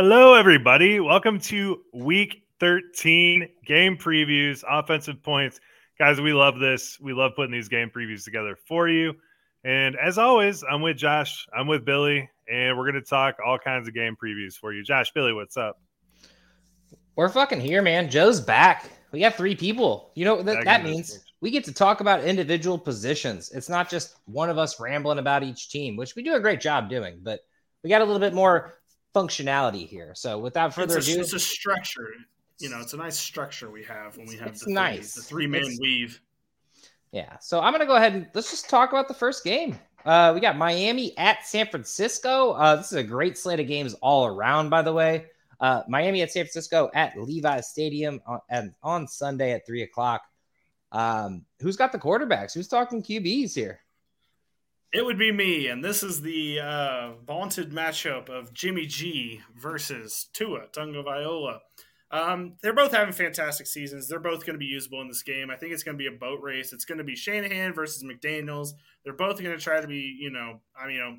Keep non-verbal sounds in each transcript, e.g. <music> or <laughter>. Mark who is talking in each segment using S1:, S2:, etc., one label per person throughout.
S1: Hello, everybody. Welcome to week 13 game previews, offensive points. Guys, we love this. We love putting these game previews together for you. And as always, I'm with Josh, I'm with Billy, and we're going to talk all kinds of game previews for you. Josh, Billy, what's up?
S2: We're fucking here, man. Joe's back. We got three people. You know what that, that means? We get to talk about individual positions. It's not just one of us rambling about each team, which we do a great job doing, but we got a little bit more functionality here. So without further
S3: it's a,
S2: ado,
S3: it's a structure. You know, it's a nice structure we have when we have the
S2: nice.
S3: three, the three man weave.
S2: yeah. So I'm gonna go ahead and let's just talk about the first game. Uh, we got Miami at San Francisco. Uh, this is a great slate of games all around, by the way. Uh, Miami at San Francisco at Levi Stadium on, and on Sunday at three o'clock. Um, who's got the quarterbacks? Who's talking QBs here?
S3: It would be me, and this is the uh, vaunted matchup of Jimmy G versus Tua Tagovailoa. Um, they're both having fantastic seasons. They're both going to be usable in this game. I think it's going to be a boat race. It's going to be Shanahan versus McDaniel's. They're both going to try to be, you know, I mean, you know,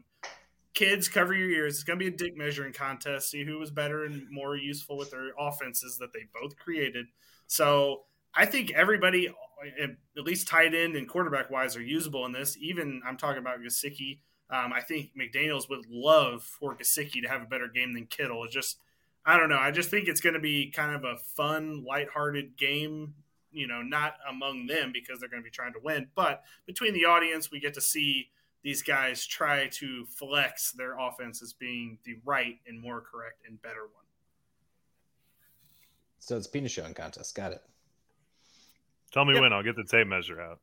S3: kids cover your ears. It's going to be a dick measuring contest. See who was better and more useful with their offenses that they both created. So I think everybody, at least tight end and quarterback wise, are usable in this. Even I'm talking about Gesicki. Um, I think McDaniel's would love for Gesicki to have a better game than Kittle. It's just, I don't know. I just think it's going to be kind of a fun, lighthearted game. You know, not among them because they're going to be trying to win, but between the audience, we get to see these guys try to flex their offense as being the right and more correct and better one.
S2: So it's penis showing contest. Got it.
S1: Tell me
S3: Yep.
S1: when. I'll get the tape measure out.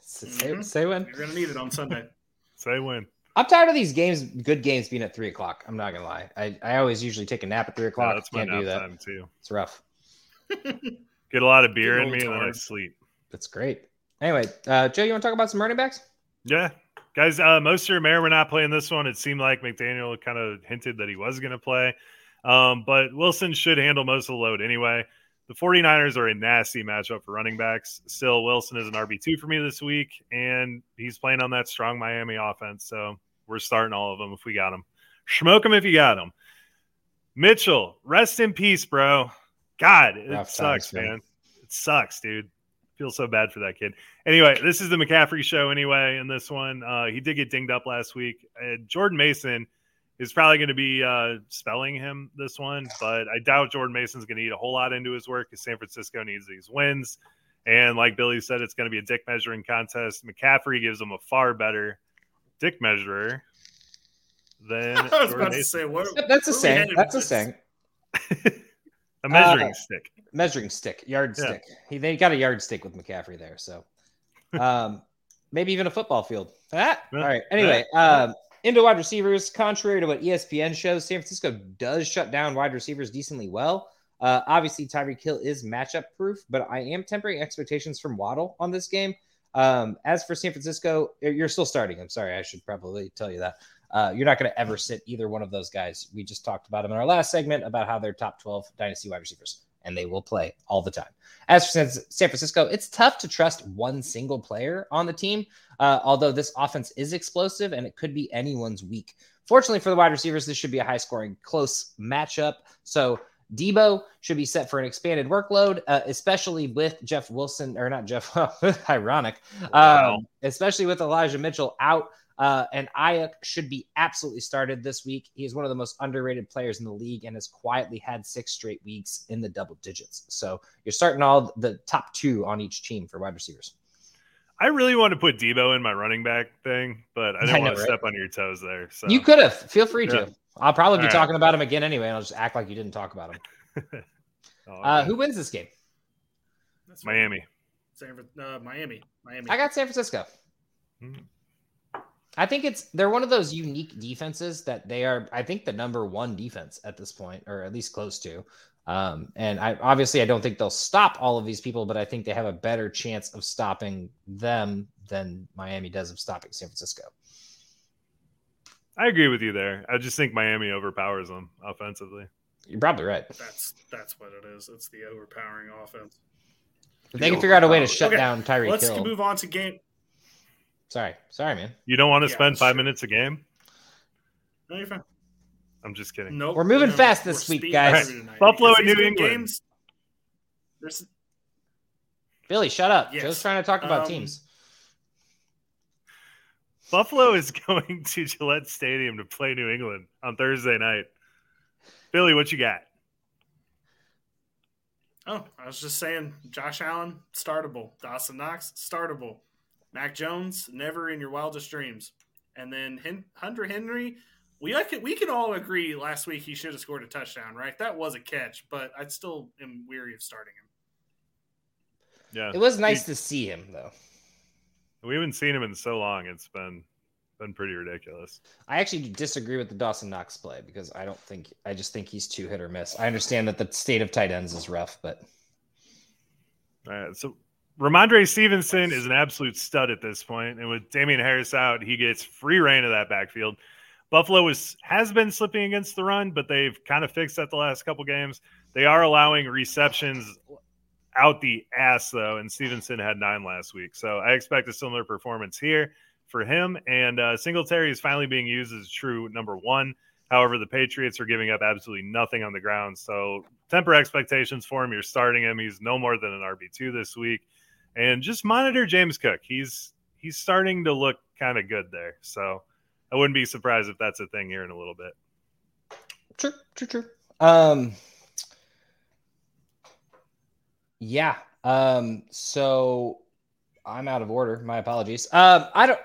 S2: Say,
S3: Mhm.
S2: say when.
S3: You're going to need it on Sunday.
S1: Say when.
S2: I'm tired of these games, good games being at three o'clock. I'm not gonna lie. I, I always usually take a nap at three
S1: Yeah,
S2: o'clock.
S1: that's my
S2: Can't do
S1: nap
S2: that.
S1: time too.
S2: It's rough. <laughs>
S1: Get a lot of beer in me and then I sleep.
S2: That's great. Anyway, uh, Joe, you want to talk about some running backs?
S1: Yeah. Guys, uh, most of your mayor were not playing this one. It seemed like McDaniel kind of hinted that he was going to play. Um, but Wilson should handle most of the load anyway. The 49ers are a nasty matchup for running backs. Still, Wilson is an RB2 for me this week, and he's playing on that strong Miami offense. So we're starting all of them if we got them. Smoke them if you got them. Mitchell, rest in peace, bro. God, it
S2: Rough
S1: sucks,
S2: times, man.
S1: man. It sucks, dude. Feel so bad for that kid. Anyway, this is the McCaffrey show. Anyway, in this one, uh, he did get dinged up last week. Uh, Jordan Mason is probably going to be uh, spelling him this one, but I doubt Jordan Mason's going to eat a whole lot into his work because San Francisco needs these wins. And like Billy said, it's going to be a dick measuring contest. McCaffrey gives him a far better dick measurer than <laughs>
S3: I was
S1: Jordan
S3: about to say, what,
S2: That's a
S3: where are we
S2: saying. That's a
S3: with
S2: saying. <laughs>
S1: a measuring
S2: Uh,
S1: stick.
S2: Measuring stick, yardstick.
S1: Yeah.
S2: He they got a yardstick with McCaffrey there, so <laughs> um, maybe even a football field. Ah,
S1: Yeah.
S2: all right. Anyway, um, into wide receivers. Contrary to what ESPN shows, San Francisco does shut down wide receivers decently well. Uh, obviously, Tyreek Hill is matchup proof, but I am tempering expectations from Waddle on this game. Um, as for San Francisco, you're still starting. I'm sorry, I should probably tell you that. Uh, you're not going to ever sit either one of those guys. We just talked about them in our last segment about how they're top 12 dynasty wide receivers, and they will play all the time. As for San Francisco, it's tough to trust one single player on the team, uh, although this offense is explosive and it could be anyone's week. Fortunately for the wide receivers, this should be a high scoring, close matchup. So Deebo should be set for an expanded workload, uh, especially with Jeff Wilson, or not Jeff, <laughs> ironic,
S1: Wow.
S2: um, especially with Elijah Mitchell out. Uh, and Aiyuk should be absolutely started this week. He is one of the most underrated players in the league and has quietly had six straight weeks in the double digits. So you're starting all the top two on each team for wide receivers.
S1: I really want to put Deebo in my running back thing, but I didn't <laughs>
S2: I know,
S1: want to
S2: right?
S1: step on your toes there. So
S2: You could have. Feel free
S1: Yeah.
S2: to. I'll probably be
S1: All right.
S2: talking about him again anyway, and I'll just act like you didn't talk about him. <laughs>
S1: Oh,
S2: Uh, who wins this game?
S3: That's.
S1: Miami.
S3: San Fran- uh, Miami. Miami.
S2: I got San Francisco.
S1: Hmm.
S2: I think it's they're one of those unique defenses that they are. I think the number one defense at this point, or at least close to. Um, and I obviously I don't think they'll stop all of these people, but I think they have a better chance of stopping them than Miami does of stopping San Francisco.
S1: I agree with you there. I just think Miami overpowers them offensively.
S2: You're probably right.
S3: That's that's what it is. It's the overpowering offense.
S2: If they can figure out a way to shut
S3: Okay,
S2: down Tyreek
S3: Let's
S2: Hill.
S3: move on to game.
S2: Sorry, sorry, man.
S1: You don't want to
S3: Yeah,
S1: spend five
S3: sure.
S1: minutes a game?
S3: No, you're fine.
S1: I'm just kidding.
S3: Nope.
S2: We're moving
S3: No,
S2: fast this week, guys.
S3: through tonight
S1: Buffalo and New England.
S3: Games, there's
S2: Billy, shut up.
S3: Yes.
S2: Joe's trying to talk about
S3: Um,
S2: teams.
S1: Buffalo is <laughs> going to Gillette Stadium to play New England on Thursday night. Billy, what you got?
S3: Oh, I was just saying, Josh Allen, startable. Dawson Knox, startable. Mac Jones, never in your wildest dreams. And then Hen- Hunter Henry, we I could, we can all agree last week he should have scored a touchdown, right? That was a catch, but I still am weary of starting him.
S1: Yeah,
S2: It was nice to see him though.
S1: we haven't seen him in so long. It's been been pretty ridiculous.
S2: I actually disagree with the Dawson Knox play because I don't think I just think he's too hit or miss. I understand that the state of tight ends is rough, but
S1: All right, so Rhamondre Stevenson is an absolute stud at this point, and with Damien Harris out, he gets free reign of that backfield. Buffalo was has been slipping against the run, but they've kind of fixed that the last couple games. They are allowing receptions out the ass though, and Stevenson had nine last week, so I expect a similar performance here for him. And uh, Singletary is finally being used as true number one. However, the Patriots are giving up absolutely nothing on the ground, so temper expectations for him. You're starting him; he's no more than an RB two this week, and just monitor James Cook. He's he's starting to look kind of good there, so I wouldn't be surprised if that's a thing here in a little bit.
S2: true, true, true. Um, yeah. Um, so I'm out of order. My apologies. Um, I don't.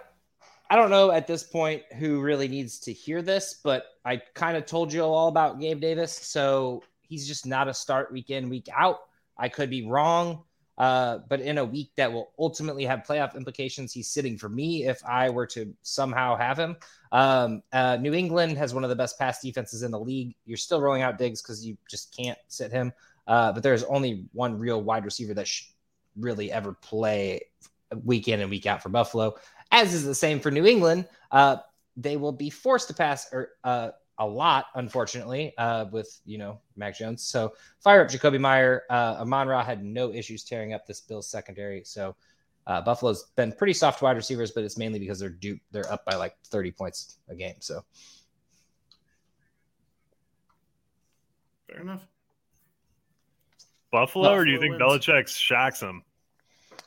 S2: I don't know at this point who really needs to hear this, but I kind of told you all about Gabe Davis. So he's just not a start week in, week out. I could be wrong, uh, but in a week that will ultimately have playoff implications, he's sitting for me if I were to somehow have him. Um, uh, New England has one of the best pass defenses in the league. You're still rolling out Diggs because you just can't sit him. Uh, but there's only one real wide receiver that should really ever play week in and week out for Buffalo, as is the same for New England. Uh, they will be forced to pass or uh, a lot, unfortunately, uh, with you know Mac Jones. So fire up Jakobi Meyer. Uh, Amon Ra had no issues tearing up this Bills secondary. So uh, Buffalo's been pretty soft wide receivers, but it's mainly because they're due, they're up by like 30 points a game. So
S3: Fair enough.
S1: Buffalo, or do you think
S3: Buffalo wins.
S1: Belichick shocks him?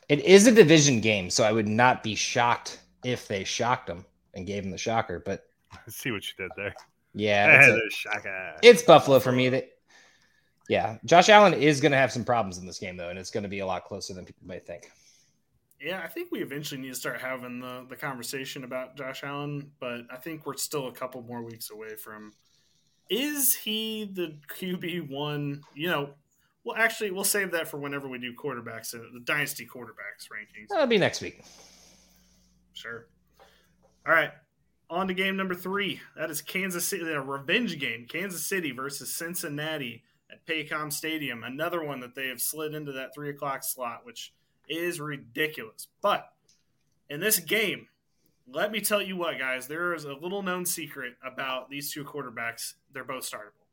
S2: it is a division game, so I would not be shocked if they shocked them and gave him the shocker. But <laughs>
S1: I see what you did there.
S2: Yeah, it's, a-
S1: the
S2: it's Buffalo for me. That yeah, Josh Allen is going to have some problems in this game though, and it's going to be a lot closer than people might think.
S3: Yeah, I think we eventually need to start having the, the conversation about Josh Allen, but I think we're still a couple more weeks away from. Is he the QB one? You know, well, actually, we'll save that for whenever we do quarterbacks, uh, the dynasty quarterbacks rankings.
S2: That'll be next week.
S3: Sure. All right. On to game number three. That is Kansas City, a revenge game. Kansas City versus Cincinnati at Paycor Stadium. Another one that they have slid into that three o'clock slot, which is ridiculous. But in this game, let me tell you what, guys, there is a little known secret about these two quarterbacks. They're both startable.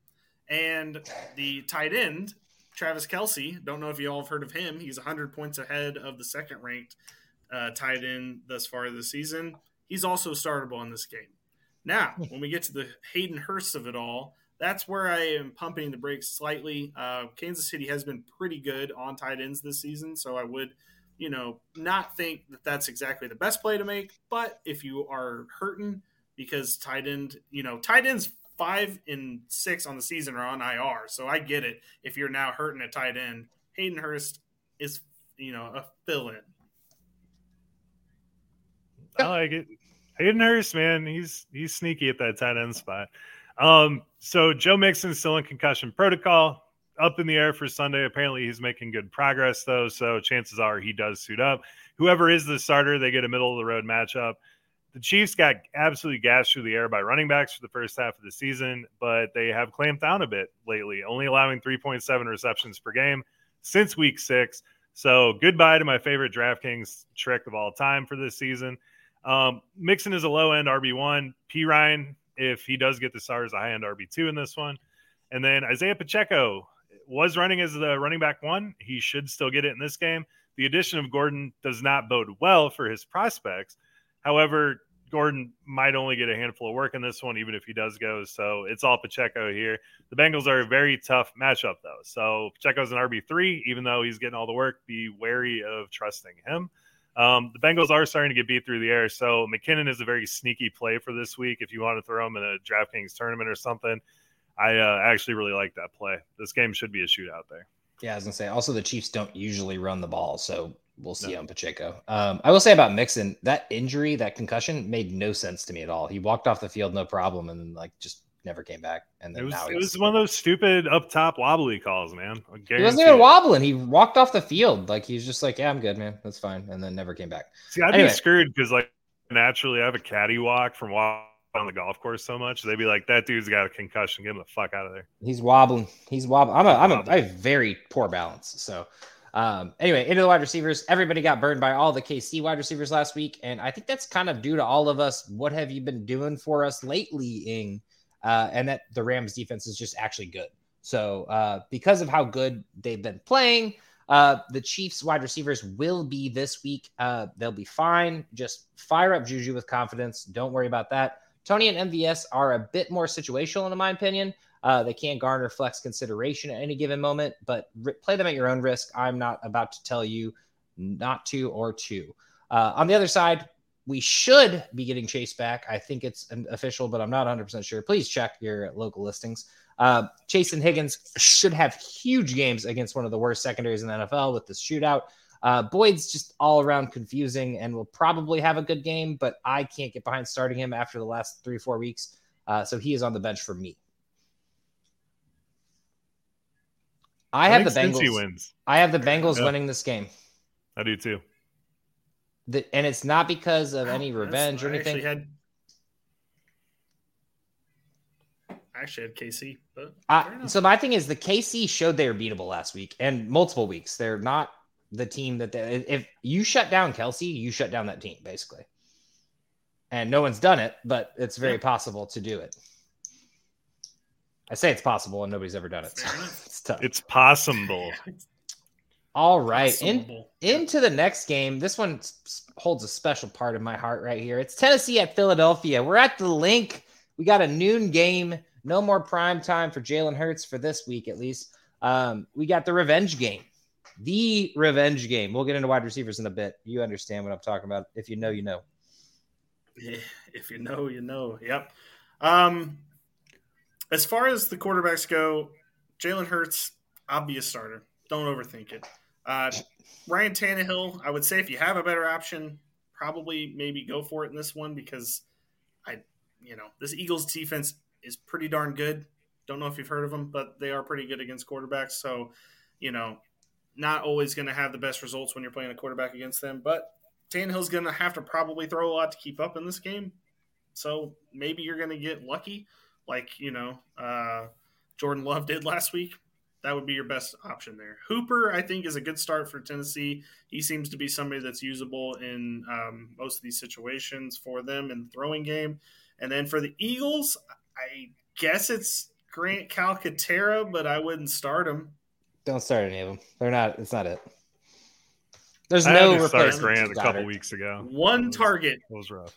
S3: And the tight end, Travis Kelce, don't know if you all have heard of him. He's 100 points ahead of the second ranked uh, tight end thus far this season. He's also startable in this game. Now, when we get to the Hayden Hurst of it all, that's where I am pumping the brakes slightly. Uh, Kansas City has been pretty good on tight ends this season, so I would, you know, not think that that's exactly the best play to make. But if you are hurting because tight end, you know, tight ends five and six on the season are on IR, so I get it. If you're now hurting a tight end, Hayden Hurst is, you know, a fill in.
S1: I like it. Hayden Hurst, man, he's he's sneaky at that tight end spot. Um, so Joe Mixon's still in concussion protocol, up in the air for Sunday. Apparently, he's making good progress though, so chances are he does suit up. Whoever is the starter, they get a middle of the road matchup. The Chiefs got absolutely gassed through the air by running backs for the first half of the season, but they have clamped down a bit lately, only allowing 3.7 receptions per game since week six. So goodbye to my favorite DraftKings trick of all time for this season. Um, Mixon is a low end RB1. Perine, if he does get the stars, a high end RB2 in this one. And then Isaiah Pacheco was running as the running back one. He should still get it in this game. The addition of Gordon does not bode well for his prospects. However, Gordon might only get a handful of work in this one, even if he does go. So it's all Pacheco here. The Bengals are a very tough matchup, though. So Pacheco's an RB3, even though he's getting all the work. Be wary of trusting him. Um, the Bengals are starting to get beat through the air. So McKinnon is a very sneaky play for this week. If you want to throw him in a DraftKings tournament or something, I uh, actually really like that play. This game should be a shootout there.
S2: Yeah, I was gonna say. Also, the Chiefs don't usually run the ball, so we'll see no. on Pacheco. Um, I will say about Mixon, that injury, that concussion, made no sense to me at all. He walked off the field no problem, and then like just never came back. And then
S1: it was,
S2: now
S1: it was one of those stupid up top wobbly calls, man.
S2: He wasn't even wobbling. He walked off the field like he's just like, yeah, I'm good, man. That's fine, and then never came back.
S1: See, I'd anyway. be screwed because like naturally I have a caddy walk from walk on the golf course so much. They'd be like, "That dude's got a concussion. Get him the fuck out of there."
S2: He's wobbling. He's wobbling. I'm a I'm a I have very poor balance. So um, anyway, into the wide receivers. Everybody got burned by all the KC wide receivers last week, and I think that's kind of due to all of us. What have you been doing for us lately, Ing? Uh, and that the Rams defense is just actually good. So uh, because of how good they've been playing, uh, the Chiefs wide receivers will be this week. Uh, they'll be fine. Just fire up Juju with confidence. Don't worry about that. Toney and MVS are a bit more situational, in my opinion. Uh, they can garner flex consideration at any given moment, but re- play them at your own risk. I'm not about to tell you not to or to. Uh, on the other side, we should be getting Chase back. I think it's official, but I'm not 100% sure. Please check your local listings. Uh, Chase and Higgins should have huge games against one of the worst secondaries in the NFL with this shootout. Uh, Boyd's just all around confusing and will probably have a good game, but I can't get behind starting him after the last three, four weeks. Uh, so he is on the bench for me. I, I have the Bengals. Wins. I have the Bengals yeah. winning this game.
S1: I do too.
S2: The, and it's not because of any revenge or anything.
S3: I actually had, I actually had KC, but uh,
S2: I, so my thing is the KC showed they were beatable last week and multiple weeks. They're not the team that they, if you shut down Kelce, you shut down that team basically. And no one's done it, but it's very yeah. possible to do it. I say it's possible, and nobody's ever done it. So <laughs> it's tough.
S1: It's possible. <laughs>
S2: All right, in, into the next game. This one holds a special part of my heart right here. It's Tennessee at Philadelphia. We're at the link. We got a noon game. No more prime time for Jalen Hurts for this week, at least. Um, we got the revenge game the revenge game. We'll get into wide receivers in a bit. You understand what I'm talking about. If you know, you know.
S3: Yeah, if you know, you know. Yep. Um, as far as the quarterbacks go, Jalen Hurts, obvious starter. Don't overthink it. Uh, Ryan Tannehill, I would say if you have a better option, probably maybe go for it in this one because I, you know, this Eagles defense is pretty darn good. Don't know if you've heard of them, but they are pretty good against quarterbacks. So, you know, not always going to have the best results when you're playing a quarterback against them. But Tannehill's going to have to probably throw a lot to keep up in this game. So maybe you're going to get lucky, like you know uh, Jordan Love did last week. That would be your best option there. Hooper, I think, is a good start for Tennessee. He seems to be somebody that's usable in um, most of these situations for them in the throwing game. And then for the Eagles, I guess it's Grant Calcaterra, but I wouldn't start him.
S2: Don't start any of them. They're not. It's not it. There's
S1: I
S2: no
S1: replacement. Grant a couple weeks ago.
S3: One was, target.
S1: It was rough.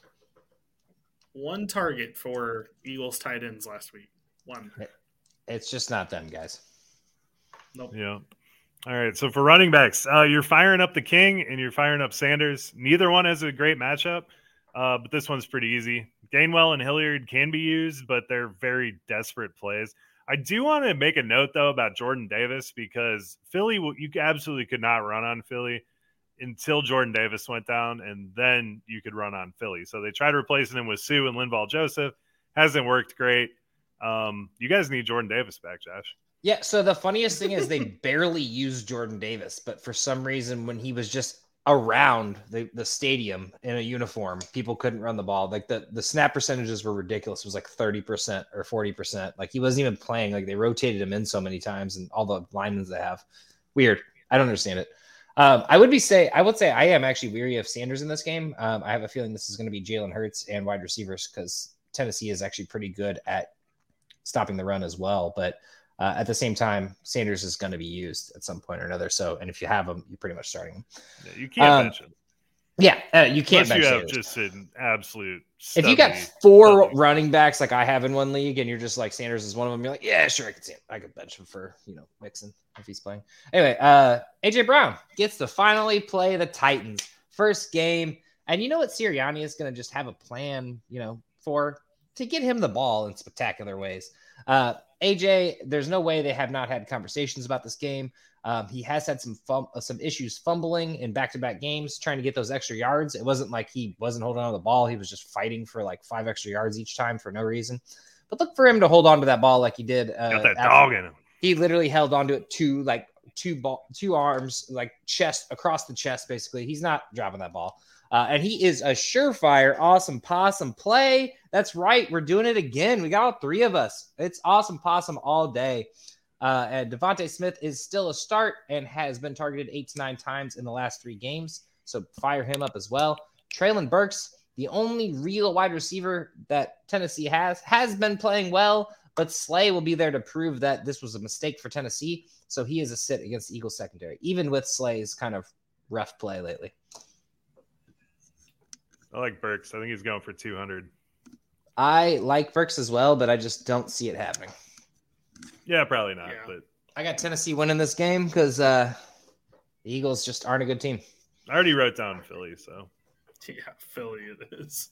S3: One target for Eagles tight ends last week. One.
S2: It's just not them, guys.
S1: Nope. Yeah. All right. So for running backs, uh, you're firing up the King and you're firing up Sanders. Neither one has a great matchup, uh, but this one's pretty easy. Gainwell and Hilliard can be used, but they're very desperate plays. I do want to make a note though about Jordan Davis because Philly, you absolutely could not run on Philly until Jordan Davis went down, and then you could run on Philly. So they tried replacing him with Suh and Linval Joseph. Hasn't worked great. Um, you guys need Jordan Davis back, Josh.
S2: Yeah. So the funniest thing is they <laughs> barely used Jordan Davis, but for some reason, when he was just around the, the stadium in a uniform, people couldn't run the ball. Like the, the snap percentages were ridiculous. It was like 30% or 40%. Like he wasn't even playing. Like they rotated him in so many times and all the linemen they have. Weird. I don't understand it. Um, I would be say I would say I am actually weary of Sanders in this game. Um, I have a feeling this is going to be Jalen Hurts and wide receivers because Tennessee is actually pretty good at stopping the run as well. But uh, at the same time, Sanders is going to be used at some point or another. So, and if you have him, you're pretty much starting him.
S1: Yeah, you can't um, bench him.
S2: Yeah, uh, you can't.
S1: Unless you have Sanders. just an absolute.
S2: If you got four running backs like I have in one league, and you're just like Sanders is one of them, you're like, yeah, sure, I could see him. I could bench him for you know Mixon if he's playing. Anyway, uh, AJ Brown gets to finally play the Titans first game, and you know what Sirianni is going to just have a plan, you know, for to get him the ball in spectacular ways. Uh, AJ, there's no way they have not had conversations about this game. Um, he has had some fum- uh, some issues fumbling in back-to-back games, trying to get those extra yards. It wasn't like he wasn't holding on to the ball; he was just fighting for like five extra yards each time for no reason. But look for him to hold on to that ball like he did.
S1: Uh, Got that dog in him.
S2: He literally held onto it two like two ball, two arms, like chest across the chest. Basically, he's not dropping that ball. Uh, and he is a surefire, awesome possum play. That's right. We're doing it again. We got all three of us. It's awesome possum all day. Uh, and DeVonta Smith is still a start and has been targeted eight to nine times in the last three games. So fire him up as well. Treylon Burks, the only real wide receiver that Tennessee has, has been playing well, but Slay will be there to prove that this was a mistake for Tennessee. So he is a sit against the Eagles secondary, even with Slay's kind of rough play lately.
S1: I like Burks. I think he's going for 200.
S2: I like Burks as well, but I just don't see it happening.
S1: Yeah, probably not.
S3: Yeah.
S1: But
S2: I got Tennessee winning this game because uh, the Eagles just aren't a good team.
S1: I already wrote down Philly, so <laughs>
S3: Yeah, Philly it is.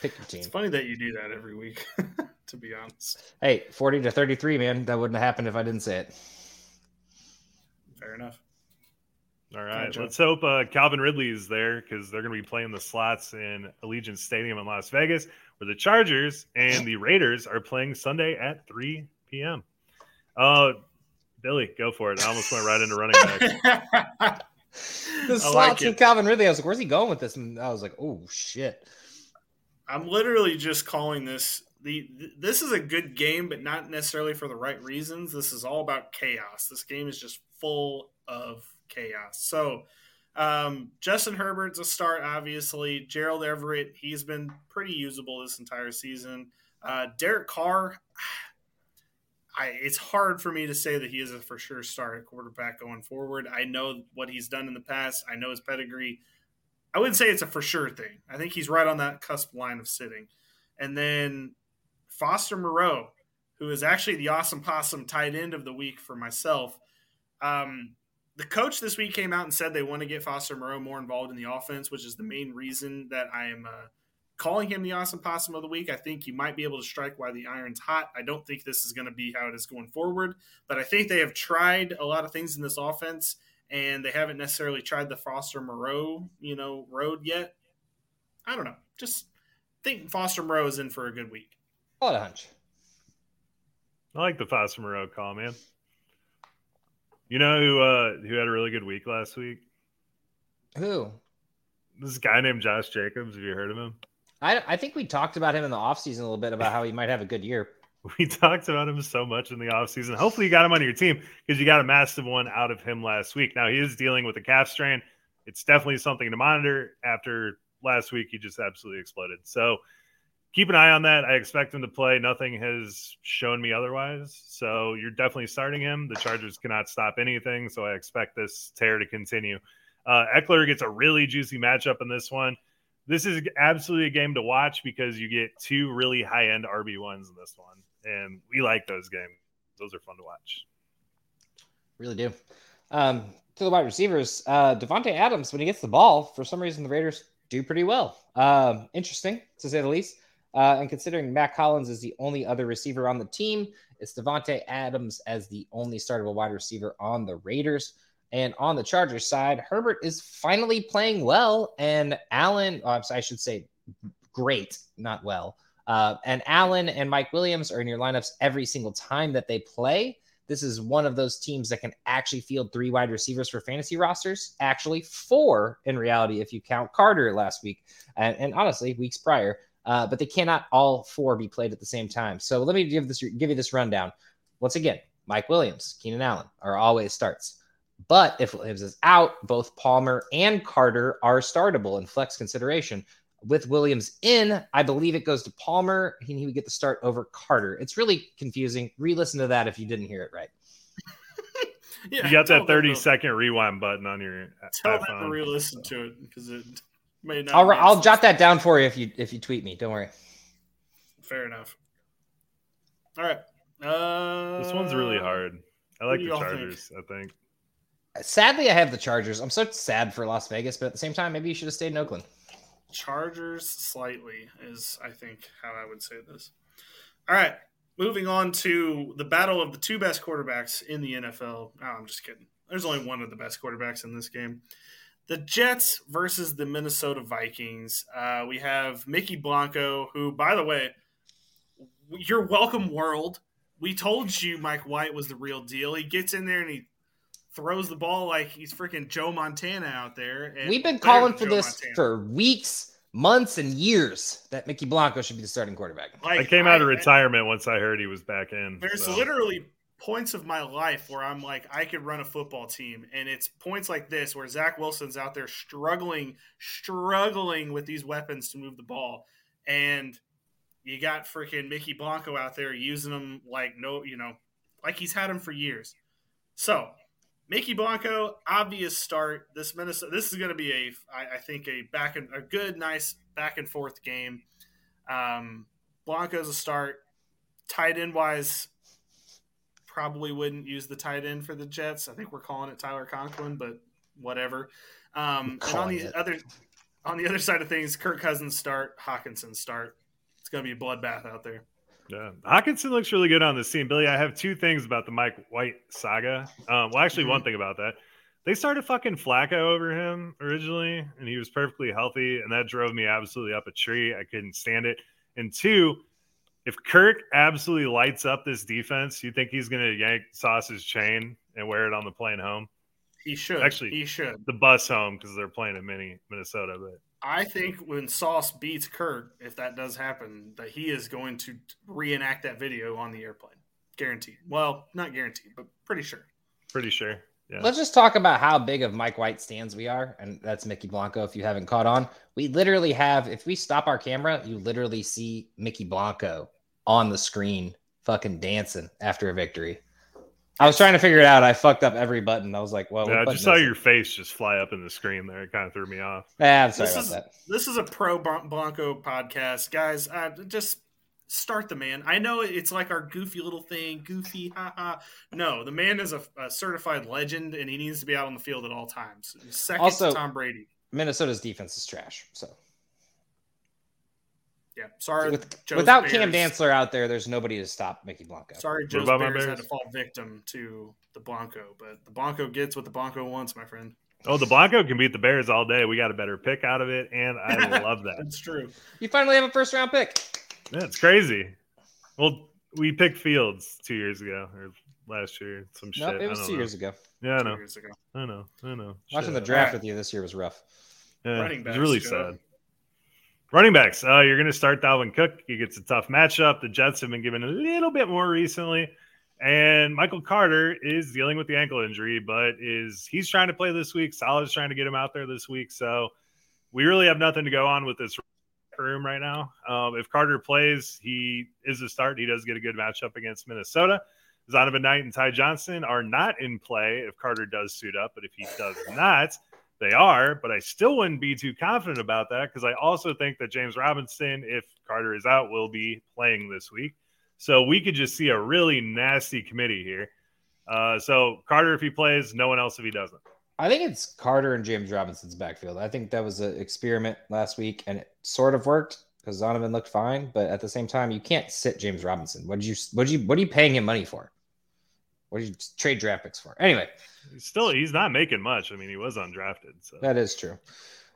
S2: Pick your team.
S3: It's funny that you do that every week, <laughs> to be honest.
S2: Hey, 40 to 33, man. That wouldn't have happened if I didn't say it.
S3: Fair enough.
S1: All right.
S3: Gotcha.
S1: Let's hope uh, Calvin Ridley is there because they're going to be playing the slots in Allegiant Stadium in Las Vegas, where the Chargers and the Raiders are playing Sunday at 3 p.m. Uh, Billy, go for it. I almost went right into running back. <laughs>
S2: The
S3: I
S2: slots
S3: like
S2: with. Calvin Ridley. I was like, where's he going with this? And I was like, oh, shit.
S3: I'm literally just calling this the this is a good game, but not necessarily for the right reasons. This is all about chaos. This game is just full of chaos. So um, Justin Herbert's a start, obviously. Gerald Everett, he's been pretty usable this entire season. Uh, Derek Carr, <sighs> I, it's hard for me to say that he is a for sure start quarterback going forward. I know what he's done in the past. I know his pedigree. I wouldn't say it's a for sure thing. I think he's right on that cusp line of sitting. And then Foster Moreau, who is actually the awesome possum tight end of the week for myself. Um, the coach this week came out and said they want to get Foster Moreau more involved in the offense, which is the main reason that I am uh, calling him the awesome possum of the week. I think you might be able to strike while the iron's hot. I don't think this is going to be how it is going forward, but I think they have tried a lot of things in this offense, and they haven't necessarily tried the Foster Moreau, you know, road yet. I don't know. Just think Foster Moreau is in for a good week.
S2: Call it a hunch.
S1: I like the Foster Moreau call, man. You know who uh, who had a really good week last week?
S2: Who?
S1: This guy named Josh Jacobs. Have you heard of him?
S2: I, I think we talked about him in the offseason a little bit about how he might have a good year. <laughs>
S1: We talked about him so much in the offseason. Hopefully, you got him on your team because you got a massive one out of him last week. Now, he is dealing with a calf strain. It's definitely something to monitor. After last week, he just absolutely exploded. So, keep an eye on that. I expect him to play. Nothing has shown me otherwise. So, you're definitely starting him. The Chargers cannot stop anything. So, I expect this tear to continue. Uh, Ekeler gets a really juicy matchup in this one. This is absolutely a game to watch because you get two really high end RB1s in this one. And we like those games. Those are fun to watch.
S2: Really do. Um, to the wide receivers, uh, Davante Adams, when he gets the ball, for some reason the Raiders do pretty well. Um, interesting to say the least. Uh, and considering Mack Hollins is the only other receiver on the team, it's Davante Adams as the only startable wide receiver on the Raiders. And on the Chargers side, Herbert is finally playing well, and Allen, oh, I should say great, not well. Uh, and Allen and Mike Williams are in your lineups every single time that they play. This is one of those teams that can actually field three wide receivers for fantasy rosters. Actually, four in reality, if you count Carter last week, and, and honestly, weeks prior. Uh, but they cannot all four be played at the same time. So let me give this give you this rundown. Once again, Mike Williams, Keenan Allen are always starts. But if Williams is out, both Palmer and Carter are startable in flex consideration. With Williams in, I believe it goes to Palmer. He, he would get the start over Carter. It's really confusing. Re listen to that if you didn't hear it right. <laughs>
S1: yeah, you got that 30 second rewind button on your
S3: Tell them to re listen to it because it may not.
S2: I'll, I'll jot that down for you if you if you tweet me. Don't worry.
S3: Fair enough. All right. Uh,
S1: this one's really hard. I like the Chargers, think? I think.
S2: Sadly, I have the Chargers. I'm so sad for Las Vegas, but at the same time, maybe you should have stayed in Oakland.
S3: Chargers slightly is, I think, how I would say this. All right, moving on to the battle of the two best quarterbacks in the NFL. Oh, I'm just kidding. There's only one of the best quarterbacks in this game. The Jets versus the Minnesota Vikings. Uh, we have Mickey Blanco, who, by the way, you're welcome, world. We told you Mike White was the real deal. He gets in there and he throws the ball like he's freaking Joe Montana out there.
S2: We've been calling for Joe this Montana. for weeks, months, and years that Mickey Blanco should be the starting quarterback.
S1: Like, I came out I, of retirement I, once I heard he was back in.
S3: There's so. literally points of my life where I'm like, I could run a football team. And it's points like this where Zach Wilson's out there struggling, struggling with these weapons to move the ball. And you got freaking Mickey Blanco out there using them like no, you know, like he's had them for years. So Mickey Blanco, obvious start. This Minnesota, this is going to be a, I, I think a back and a good, nice back and forth game. Um, Blanco's a start. Tight end wise, probably wouldn't use the tight end for the Jets. I think we're calling it Tyler Conklin, but whatever. Um, and on the it. other on the other side of things, Kirk Cousins start, Hockenson start. It's going to be a bloodbath out there.
S1: Yeah, Hockenson looks really good on this team. Billy, I have two things about the Mike White saga. Um, well, actually, mm-hmm. one thing about that. They started fucking Flacco over him originally, and he was perfectly healthy, and that drove me absolutely up a tree. I couldn't stand it. And two, if Kirk absolutely lights up this defense, you think he's going to yank Sauce's chain and wear it on the plane home?
S3: He should.
S1: Actually,
S3: he should.
S1: The bus home because they're playing in mini Minnesota, but
S3: I think when Sauce beats Kirk, if that does happen, that he is going to reenact that video on the airplane. Guaranteed. Well, not guaranteed, but pretty sure.
S1: Pretty sure.
S2: Yeah. Let's just talk about how big of Mike White stands we are. And that's Mickey Blanco, if you haven't caught on. We literally have, if we stop our camera, you literally see Mickey Blanco on the screen fucking dancing after a victory. I was trying to figure it out. I fucked up every button. I was like, "Well,
S1: yeah, I just saw your face just fly up in the screen there. It kind of threw me off.
S2: Yeah, I'm sorry this
S3: about is,
S2: that.
S3: This is a pro Blanco podcast, guys. Uh, just start the man. I know it's like our goofy little thing, goofy, haha. No, the man is a, a, certified legend, and he needs to be out on the field at all times. Second also, to Tom Brady.
S2: Minnesota's defense is trash. So
S3: yeah, sorry.
S2: With, without Bears. Cam Dantzler out there, there's nobody to stop Mickey Blanco.
S3: Sorry, Joe's Bears, Bears had to fall victim to the Blanco, but the Blanco gets what the Blanco wants, my friend.
S1: Oh, the Blanco can beat the Bears all day. We got a better pick out of it, and I <laughs> love that.
S3: That's true.
S2: You finally have a first round pick.
S1: Yeah, it's crazy. Well, we picked Fields two years ago or last year. Some shit.
S2: Nope, it was two
S1: know.
S2: years ago.
S1: Yeah, I know. I know. I know.
S2: Watching shit. the draft right. with you this year was rough.
S1: Yeah, Running back, it was really sad. Running backs. Uh, you're going to start Dalvin Cook. He gets a tough matchup. The Jets have been given a little bit more recently. And Michael Carter is dealing with the ankle injury, but is he's trying to play this week. Saleh's trying to get him out there this week. So we really have nothing to go on with this room right now. Um, if Carter plays, he is a start. He does get a good matchup against Minnesota. Zonovan Knight and Ty Johnson are not in play if Carter does suit up, but if he does not, they are, but I still wouldn't be too confident about that because I also think that James Robinson, if Carter is out, will be playing this week. So we could just see a really nasty committee here. Uh, so Carter, if he plays, no one else if he doesn't.
S2: I think it's Carter and James Robinson's backfield. I think that was an experiment last week, and it sort of worked because Zonovan looked fine. But at the same time, you can't sit James Robinson. What you? What you? What are you paying him money for? What did you trade draft picks for? Anyway,
S1: still he's not making much. I mean, he was undrafted. So
S2: that is true.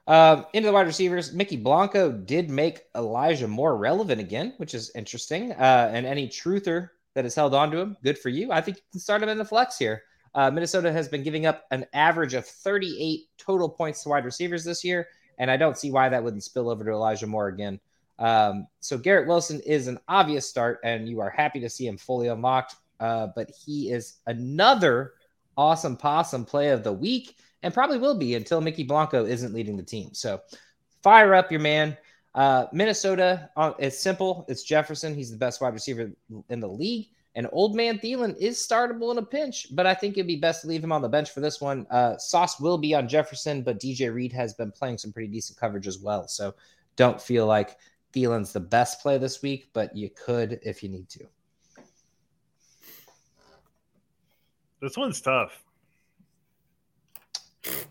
S2: Um, into the wide receivers, Mickey Blanco did make Elijah more relevant again, which is interesting. Uh, and any truther that has held on to him, good for you. I think you can start him in the flex here. Uh, Minnesota has been giving up an average of 38 total points to wide receivers this year, and I don't see why that wouldn't spill over to Elijah Moore again. Um, so Garrett Wilson is an obvious start, and you are happy to see him fully unlocked. Uh, but he is another awesome possum play of the week, and probably will be until Mickey Blanco isn't leading the team. So fire up your man. Uh, Minnesota, uh, it's simple. It's Jefferson. He's the best wide receiver in the league. And old man Thielen is startable in a pinch, but I think it'd be best to leave him on the bench for this one. Uh, Sauce will be on Jefferson, but DJ Reed has been playing some pretty decent coverage as well. So don't feel like Thielen's the best play this week, but you could if you need to.
S1: This one's tough. <laughs>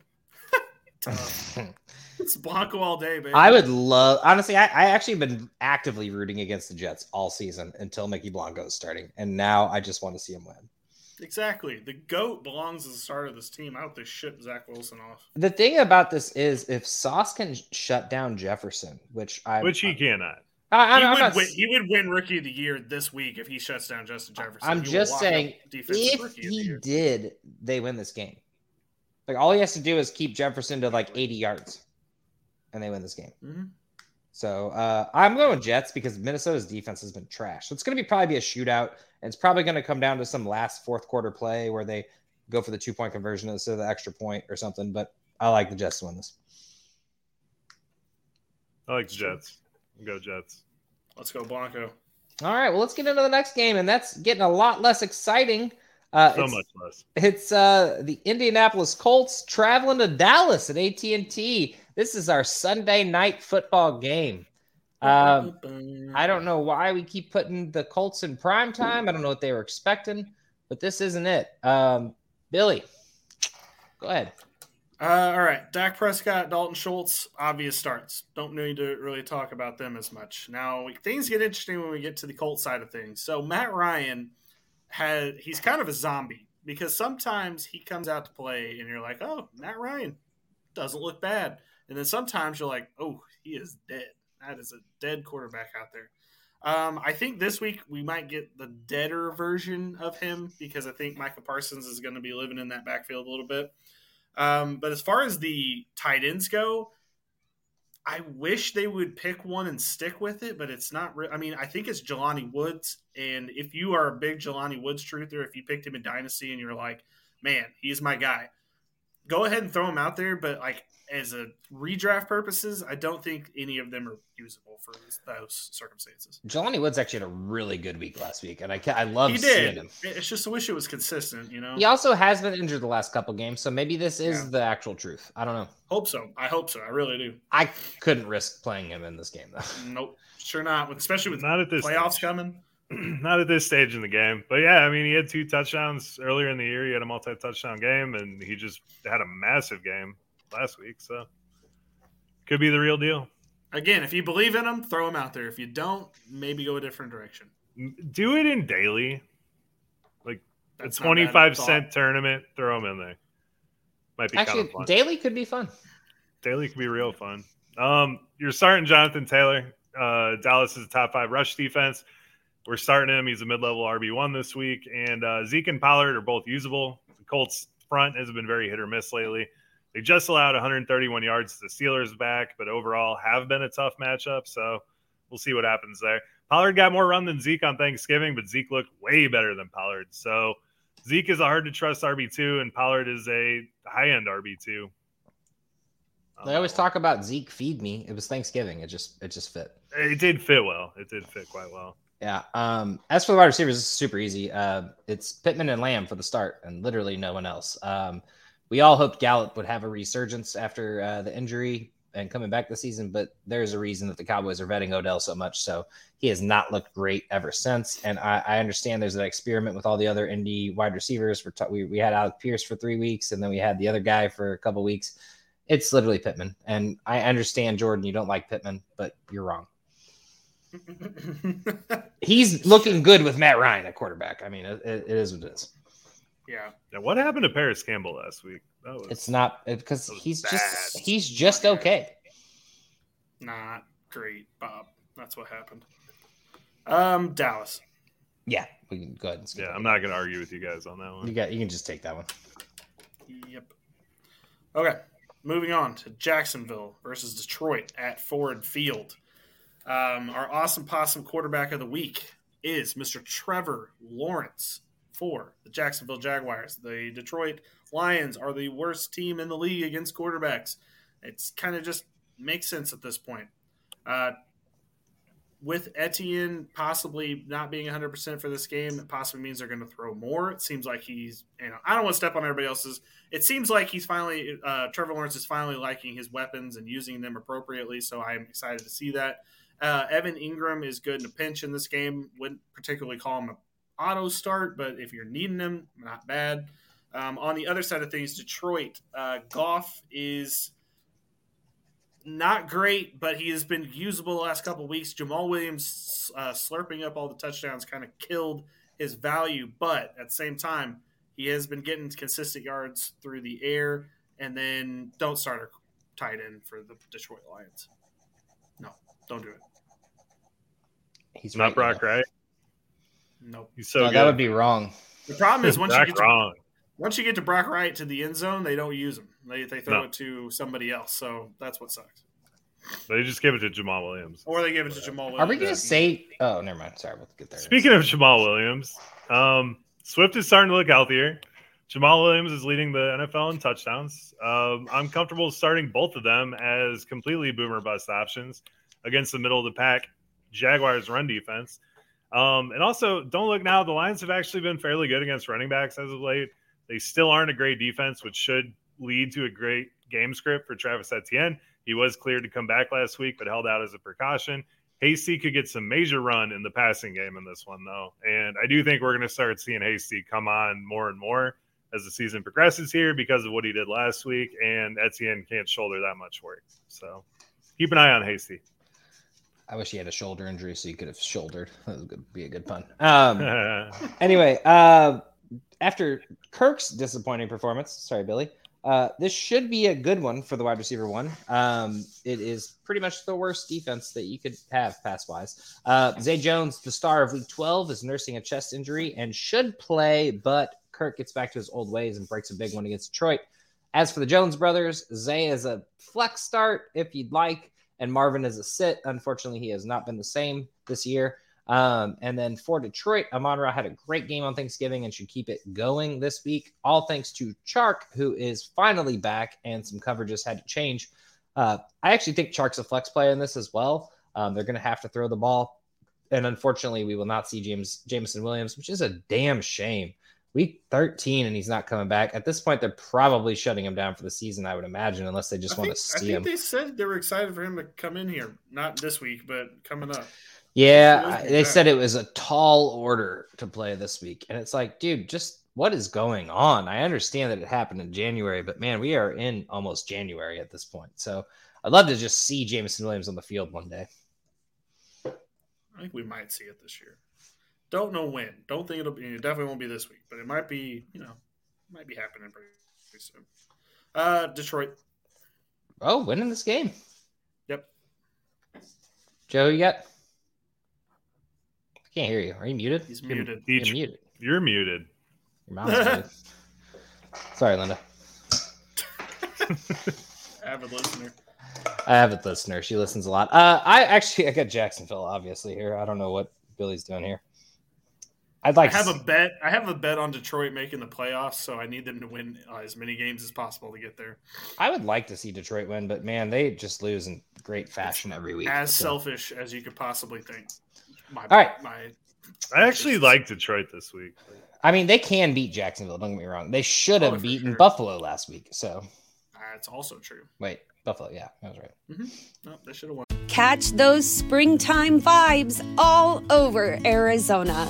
S3: tough. it's Blanco all day, baby.
S2: I would love, honestly, I, I actually been actively rooting against the Jets all season until Mickey Blanco is starting. And now I just want to see him win.
S3: Exactly. The GOAT belongs as the start of this team. I hope they ship Zach Wilson off.
S2: The thing about this is if Sauce can shut down Jefferson, which I
S1: which he cannot.
S2: I,
S3: he,
S2: I'm
S3: would
S2: not,
S3: win, he would win Rookie of the Year this week if he shuts down Justin Jefferson.
S2: I'm
S3: He
S2: just saying, if
S3: Rookie of the
S2: he did, they win this game. Like all he has to do is keep Jefferson to like 80 yards, and they win this game.
S3: Mhm.
S2: So uh, I'm going with Jets because Minnesota's defense has been trash. So it's going to be probably be a shootout, and it's probably going to come down to some last fourth quarter play where they go for the two point conversion instead of the extra point or something. But I like the Jets to win this.
S1: I like the Jets. Go Jets.
S3: Let's go Blanco.
S2: All right, well let's get into the next game, and that's getting a lot less exciting. Uh,
S1: So
S2: it's-
S1: much less.
S2: It's uh the Indianapolis Colts traveling to Dallas at AT&T. This is our Sunday night football game. Um, I don't know why we keep putting the Colts in prime time. I don't know what they were expecting, but this isn't it. Um, Billy, go ahead.
S3: Uh, all right, Dak Prescott, Dalton Schultz, obvious starts. Don't need to really talk about them as much. Now things get interesting when we get to the Colt side of things. So Matt Ryan had he's kind of a zombie because sometimes he comes out to play and you're like, oh, Matt Ryan doesn't look bad, and then sometimes you're like, oh, he is dead. That is a dead quarterback out there. Um, I think this week we might get the deader version of him because I think Michael Parsons is going to be living in that backfield a little bit. Um, but as far as the tight ends go, I wish they would pick one and stick with it, but it's not. Re- I mean, I think it's Jelani Woods, and if you are a big Jelani Woods truther, if you picked him in Dynasty and you're like, man, he's my guy, go ahead and throw him out there. But like as a redraft purposes, I don't think any of them are usable for those circumstances.
S2: Jelani Woods actually had a really good week last week, and I ca- I love
S3: he
S2: seeing him.
S3: It's just I wish it was consistent. You know,
S2: He also has been injured the last couple games, so maybe this is
S3: Yeah.
S2: the actual truth. I don't know.
S3: hope so. I hope so. I really do.
S2: I couldn't risk playing him in this game though. <laughs>
S3: Nope, sure not. Especially with
S1: Not at this
S3: playoffs
S1: stage.
S3: coming. <clears throat>
S1: Not at this stage in the game. But yeah, I mean, he had two touchdowns earlier in the year. He had a multi touchdown game, and he just had a massive game last week. So could be the real deal.
S3: Again, if you believe in them, throw them out there. If you don't, maybe go a different direction.
S1: Do it in daily. Like a
S3: That's not bad
S1: 25
S3: thought.
S1: cent tournament, throw him in there. Might be kind
S2: Actually,
S1: of fun.
S2: daily could be fun.
S1: Daily could be real fun. Um, you're starting Jonathan Taylor. Uh, Dallas is a top five rush defense. We're starting him. He's a mid-level RB one this week, and uh, Zeke and Pollard are both usable. The Colts front has been very hit or miss lately. They just allowed 131 yards to the Steelers back, but overall have been a tough matchup. So we'll see what happens there. Pollard got more run than Zeke on Thanksgiving, but Zeke looked way better than Pollard. So Zeke is a hard to trust RB two, and Pollard is a high end RB two.
S2: They always talk about Zeke feed me. It was Thanksgiving. It just it just fit.
S1: It did fit well. It did fit quite well.
S2: Yeah. Um, as for the wide receivers, it's super easy. Uh, it's Pittman and Lamb for the start, and literally no one else. Um, we all hoped Gallup would have a resurgence after uh, the injury and coming back this season, but there's a reason that the Cowboys are vetting Odell so much. So he has not looked great ever since. And I, I understand there's an experiment with all the other Indy wide receivers. We're we, we had Alec Pierce for three weeks, and then we had the other guy for a couple weeks. It's literally Pittman. And I understand, Jordan, you don't like Pittman, but you're wrong. <laughs> He's looking good with Matt Ryan at quarterback. I mean, it, it is what it is.
S3: Yeah.
S1: Now, what happened to Parris Campbell last week? was,
S2: It's not because he's
S1: bad.
S2: just he's just okay.
S3: Not great, Bob. That's what happened. Um, Dallas.
S2: Yeah, we can go ahead and skip
S1: Yeah. I'm not gonna argue with you guys on that one.
S2: You
S1: one.
S2: got you can just take that one.
S3: Yep. Okay, moving on to Jacksonville versus Detroit at Ford Field. Um, our awesome possum quarterback of the week is Mr. Trevor Lawrence for the Jacksonville Jaguars. The Detroit Lions are the worst team in the league against quarterbacks. It's kind of just makes sense at this point. Uh, with Etienne possibly not being 100% for this game, it possibly means they're going to throw more. It seems like he's, you know, I don't want to step on everybody else's. It seems like he's finally, uh, Trevor Lawrence is finally liking his weapons and using them appropriately. So I'm excited to see that. Uh, Evan Engram is good in a pinch in this game. Wouldn't particularly call him an auto start, but if you're needing him, not bad. Um, on the other side of things, Detroit, uh, Goff is not great, but he has been usable the last couple of weeks. Jamaal Williams uh, slurping up all the touchdowns kind of killed his value, but at the same time, he has been getting consistent yards through the air. And then don't start a tight end for the Detroit Lions. No, don't do it.
S2: He's
S1: Not Brock
S2: you know.
S1: Wright.
S3: Nope.
S1: He's so
S2: No,
S1: good.
S2: that would be wrong.
S3: The problem is <laughs> once you get to,
S1: wrong.
S3: once you get to Brock Wright to the end zone, they don't use him. They they throw
S1: No.
S3: it to somebody else. So that's what sucks.
S1: They just give it to Jamaal Williams.
S3: Or they give it to Jamaal.
S2: Are we going to say? Oh, never mind. Sorry, we'll get there.
S1: Speaking of Jamaal Williams, um, Swift is starting to look healthier. Jamaal Williams is leading the NFL in touchdowns. Um, I'm comfortable starting both of them as completely boomer bust options against the middle of the pack Jaguars run defense. Um, and also, don't look now. The Lions have actually been fairly good against running backs as of late. They still aren't a great defense, which should lead to a great game script for Travis Etienne. He was cleared to come back last week, but held out as a precaution. Hasty could get some major run in the passing game in this one, though. And I do think we're going to start seeing Hasty come on more and more as the season progresses here because of what he did last week. And Etienne can't shoulder that much work. So keep an eye on Hasty.
S2: I wish he had a shoulder injury so he could have shouldered. <laughs> That would be a good pun. <laughs> Um, <laughs> anyway, uh, after Kirk's disappointing performance, sorry, Billy, uh, this should be a good one for the wide receiver one. Um, it is pretty much the worst defense that you could have pass wise. Uh, Zay Jones, the star of week 12, is nursing a chest injury and should play, but Kirk gets back to his old ways and breaks a big one against Detroit. As for the Jones brothers, Zay is a flex start if you'd like, and Marvin is a sit. Unfortunately, he has not been the same this year. Um, and then for Detroit, Amon had a great game on Thanksgiving and should keep it going this week. All thanks to Chark, who is finally back, and some coverages had to change. Uh, I actually think Chark's a flex play in this as well. Um, they're going to have to throw the ball, and unfortunately, we will not see James Jameson Williams, which is a damn shame. Week 13, and he's not coming back. At this point, they're probably shutting him down for the season, I would imagine, unless they just
S3: I
S2: want
S3: think,
S2: to
S3: I
S2: see
S3: think
S2: him.
S3: they said they were excited for him to come in here. Not this week, but coming up.
S2: Yeah, they said it was a tall order to play this week. And it's like, dude, just what is going on? I understand that it happened in January, but man, we are in almost January at this point. So I'd love to just see Jameson Williams on the field one day.
S3: I think we might see it this year. Don't know when. Don't think it'll be. It definitely won't be this week, but it might be. You know, might be happening pretty, pretty soon. Uh, Detroit.
S2: Oh, winning this game.
S3: Yep.
S2: Joe, you got? I can't hear you. Are you muted?
S3: He's
S2: You're-
S3: muted.
S2: You're
S1: Each-
S2: muted.
S1: You're muted.
S2: Your mom's muted. <laughs> Sorry, Linda. <laughs>
S3: Avid listener.
S2: I have a listener. She listens a lot. Uh, I actually I got Jacksonville obviously here. I don't know what Billy's doing here. I'd like
S3: I have
S2: to
S3: a bet. I have a bet on Detroit making the playoffs, so I need them to win uh, as many games as possible to get there.
S2: I would like to see Detroit win, but man, they just lose in great fashion every week.
S3: As
S2: So-
S3: selfish as you could possibly think. My,
S2: All right.
S3: My,
S1: I actually like Detroit this week.
S2: I mean, they can beat Jacksonville. Don't get me wrong. They should have
S3: Oh,
S2: beaten
S3: sure.
S2: Buffalo last week. So
S3: that's also true.
S2: wait, Buffalo. Yeah, that was right.
S3: No, they should have won.
S4: Catch those springtime vibes all over Arizona.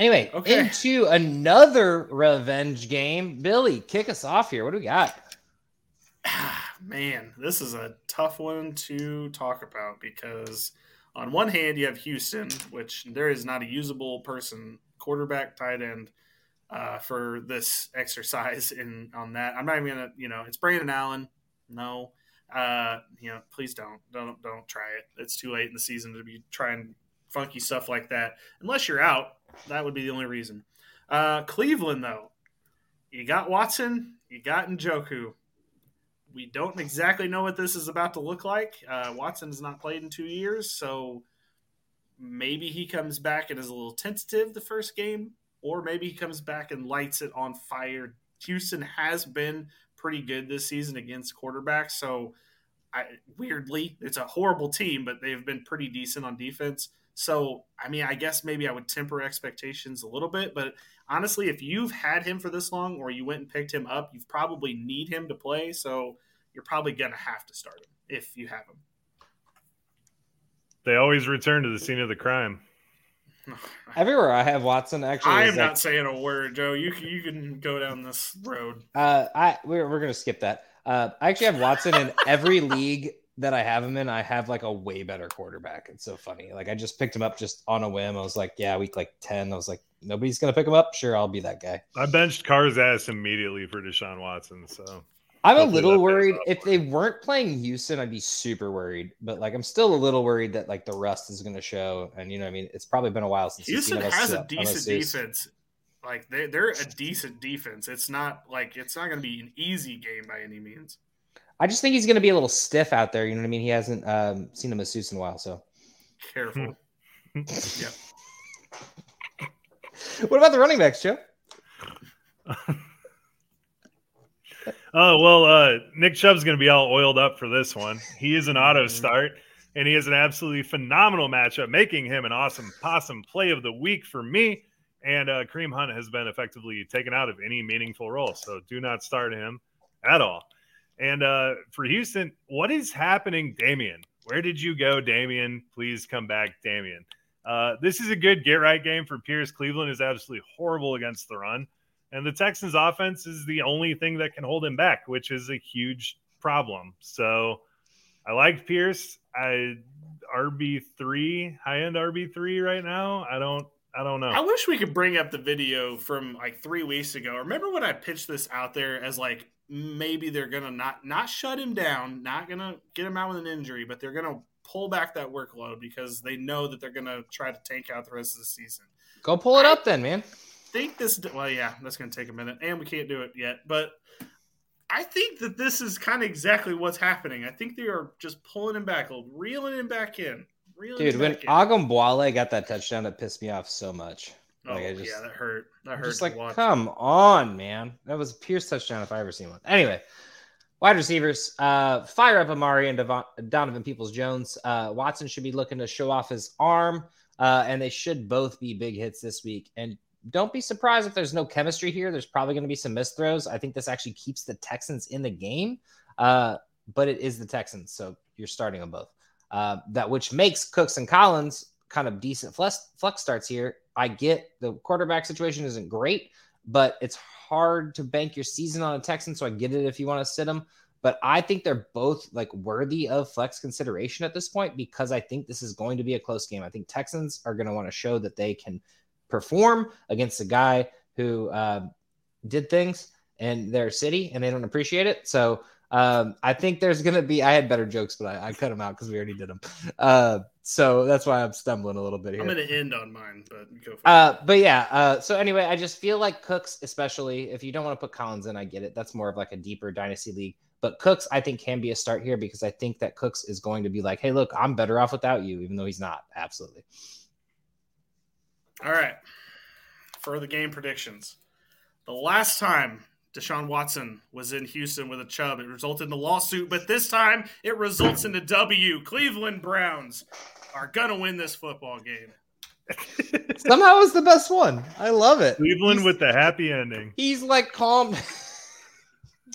S2: Anyway,
S3: Okay.
S2: into another revenge game. Billy, kick us off here. What do we got? <sighs>
S3: Man, this is a tough one to talk about because on one hand you have Houston, which there is not a usable person, quarterback, tight end, uh, for this exercise. <laughs> In on that, I'm not even gonna, you know, it's Brandon Allen. No, uh, you know, please don't, don't, don't try it. It's too late in the season to be trying funky stuff like that. Unless you're out, that would be the only reason. Uh, Cleveland, though, you got Watson, you got Njoku we don't exactly know what this is about to look like. Uh, Watson has not played in two years, so maybe he comes back and is a little tentative the first game, or maybe he comes back and lights it on fire. Houston has been pretty good this season against quarterbacks, so I, weirdly, it's a horrible team, but they've been pretty decent on defense. So, I mean, I guess maybe I would temper expectations a little bit, but honestly, if you've had him for this long or you went and picked him up, you probably need him to play. So you're probably going to have to start him if you have him.
S1: They always return to the scene of the crime. <laughs>
S2: Everywhere I have Watson, actually,
S3: I
S2: is
S3: am
S2: like-
S3: not saying a word, Joe. You can, you can go down this road.
S2: Uh, I we're we're gonna skip that. Uh, I actually have Watson in every <laughs> league that I have him in. I have like a way better quarterback. It's so funny. Like I just picked him up just on a whim. I was like, yeah, week like ten. I was like, nobody's gonna pick him up. Sure, I'll be that guy.
S1: I benched Carr's ass immediately for Deshaun Watson. So
S2: I'm a
S1: Hopefully that
S2: little worried if they weren't playing Houston, I'd be super worried. But like, I'm still a little worried that like the rust is gonna show. And you know, what I mean, it's probably been a while since
S3: Houston
S2: seen us
S3: has a
S2: sit uh,
S3: decent
S2: seats.
S3: defense. Like they, they're a decent defense. It's not like it's not going to be an easy game by any means.
S2: I just think he's gonna be a little stiff out there. You know what I mean? He hasn't um, seen him as suits in a while, so.
S3: Careful. <laughs> yep. <laughs>
S2: What about the running backs, Joe? <laughs>
S1: Oh well, uh, Nick Chubb's going to be all oiled up for this one. He is an auto
S2: Mm-hmm.
S1: start, and he has an absolutely phenomenal matchup, making him an awesome possum play of the week for me. And uh, Kareem Hunt has been effectively taken out of any meaningful role, so do not start him at all. And uh, for Houston, what is happening, Dameon? Where did you go, Dameon? Please come back, Dameon. Uh, this is a good get right game for Pierce. Cleveland is absolutely horrible against the run. And the Texans offense is the only thing that can hold him back, which is a huge problem. So I like Pierce. I RB three, high end RB three right now. I don't I don't know.
S3: I wish we could bring up the video from like three weeks ago. Remember when I pitched this out there as like maybe they're gonna not not shut him down, not gonna get him out with an injury, but they're gonna pull back that workload because they know that they're gonna try to tank out the rest of the season.
S2: Go pull it up then, man.
S3: think this well yeah that's going to take a minute and we can't do it yet but i think that this is kind of exactly what's happening i think they are just pulling him back reeling him back in
S2: Dude, when
S3: in.
S2: Got that touchdown, it pissed me off so much.
S3: Oh,
S2: like, just-
S3: yeah that hurt that hurt
S2: just like,
S3: watch.
S2: come on, man. That was a Pierce touchdown if I ever seen one. Anyway, wide receivers, uh, fire up Amari and Devon, Donovan Peoples Jones. Uh, Watson should be looking to show off his arm, uh, and they should both be big hits this week. And don't be surprised if there's no chemistry here. There's probably going to be some missed throws. I think this actually keeps the Texans in the game, uh, but it is the Texans, so you're starting them both. Uh, that which makes Cooks and Collins kind of decent flex, flex starts here. I get the quarterback situation isn't great, but it's hard to bank your season on a Texan. So I get it if you want to sit them. But I think they're both like worthy of flex consideration at this point because I think this is going to be a close game. I think Texans are going to want to show that they can perform against a guy who uh, did things in their city and they don't appreciate it. So um, I think there's going to be, I had better jokes, but I, I cut them out because we already did them. Uh, so that's why I'm stumbling a little bit here.
S3: i'm to end on mine but go for it.
S2: Uh, but yeah. Uh, so anyway, I just feel like Cooks, especially if you don't want to put Collins in, I get it. That's more of like a deeper dynasty league. But Cooks, I think, can be a start here because I think that Cooks is going to be like, hey, look, I'm better off without you, even though he's not. Absolutely.
S3: all right for the game predictions the last time Deshaun Watson was in Houston with a chub. It resulted in a lawsuit, but this time it results in a W. Cleveland Browns are gonna win this football game. <laughs>
S2: Somehow it's the best one. I love it.
S1: Cleveland
S2: He's-
S1: with the happy ending.
S2: He's like calm. <laughs>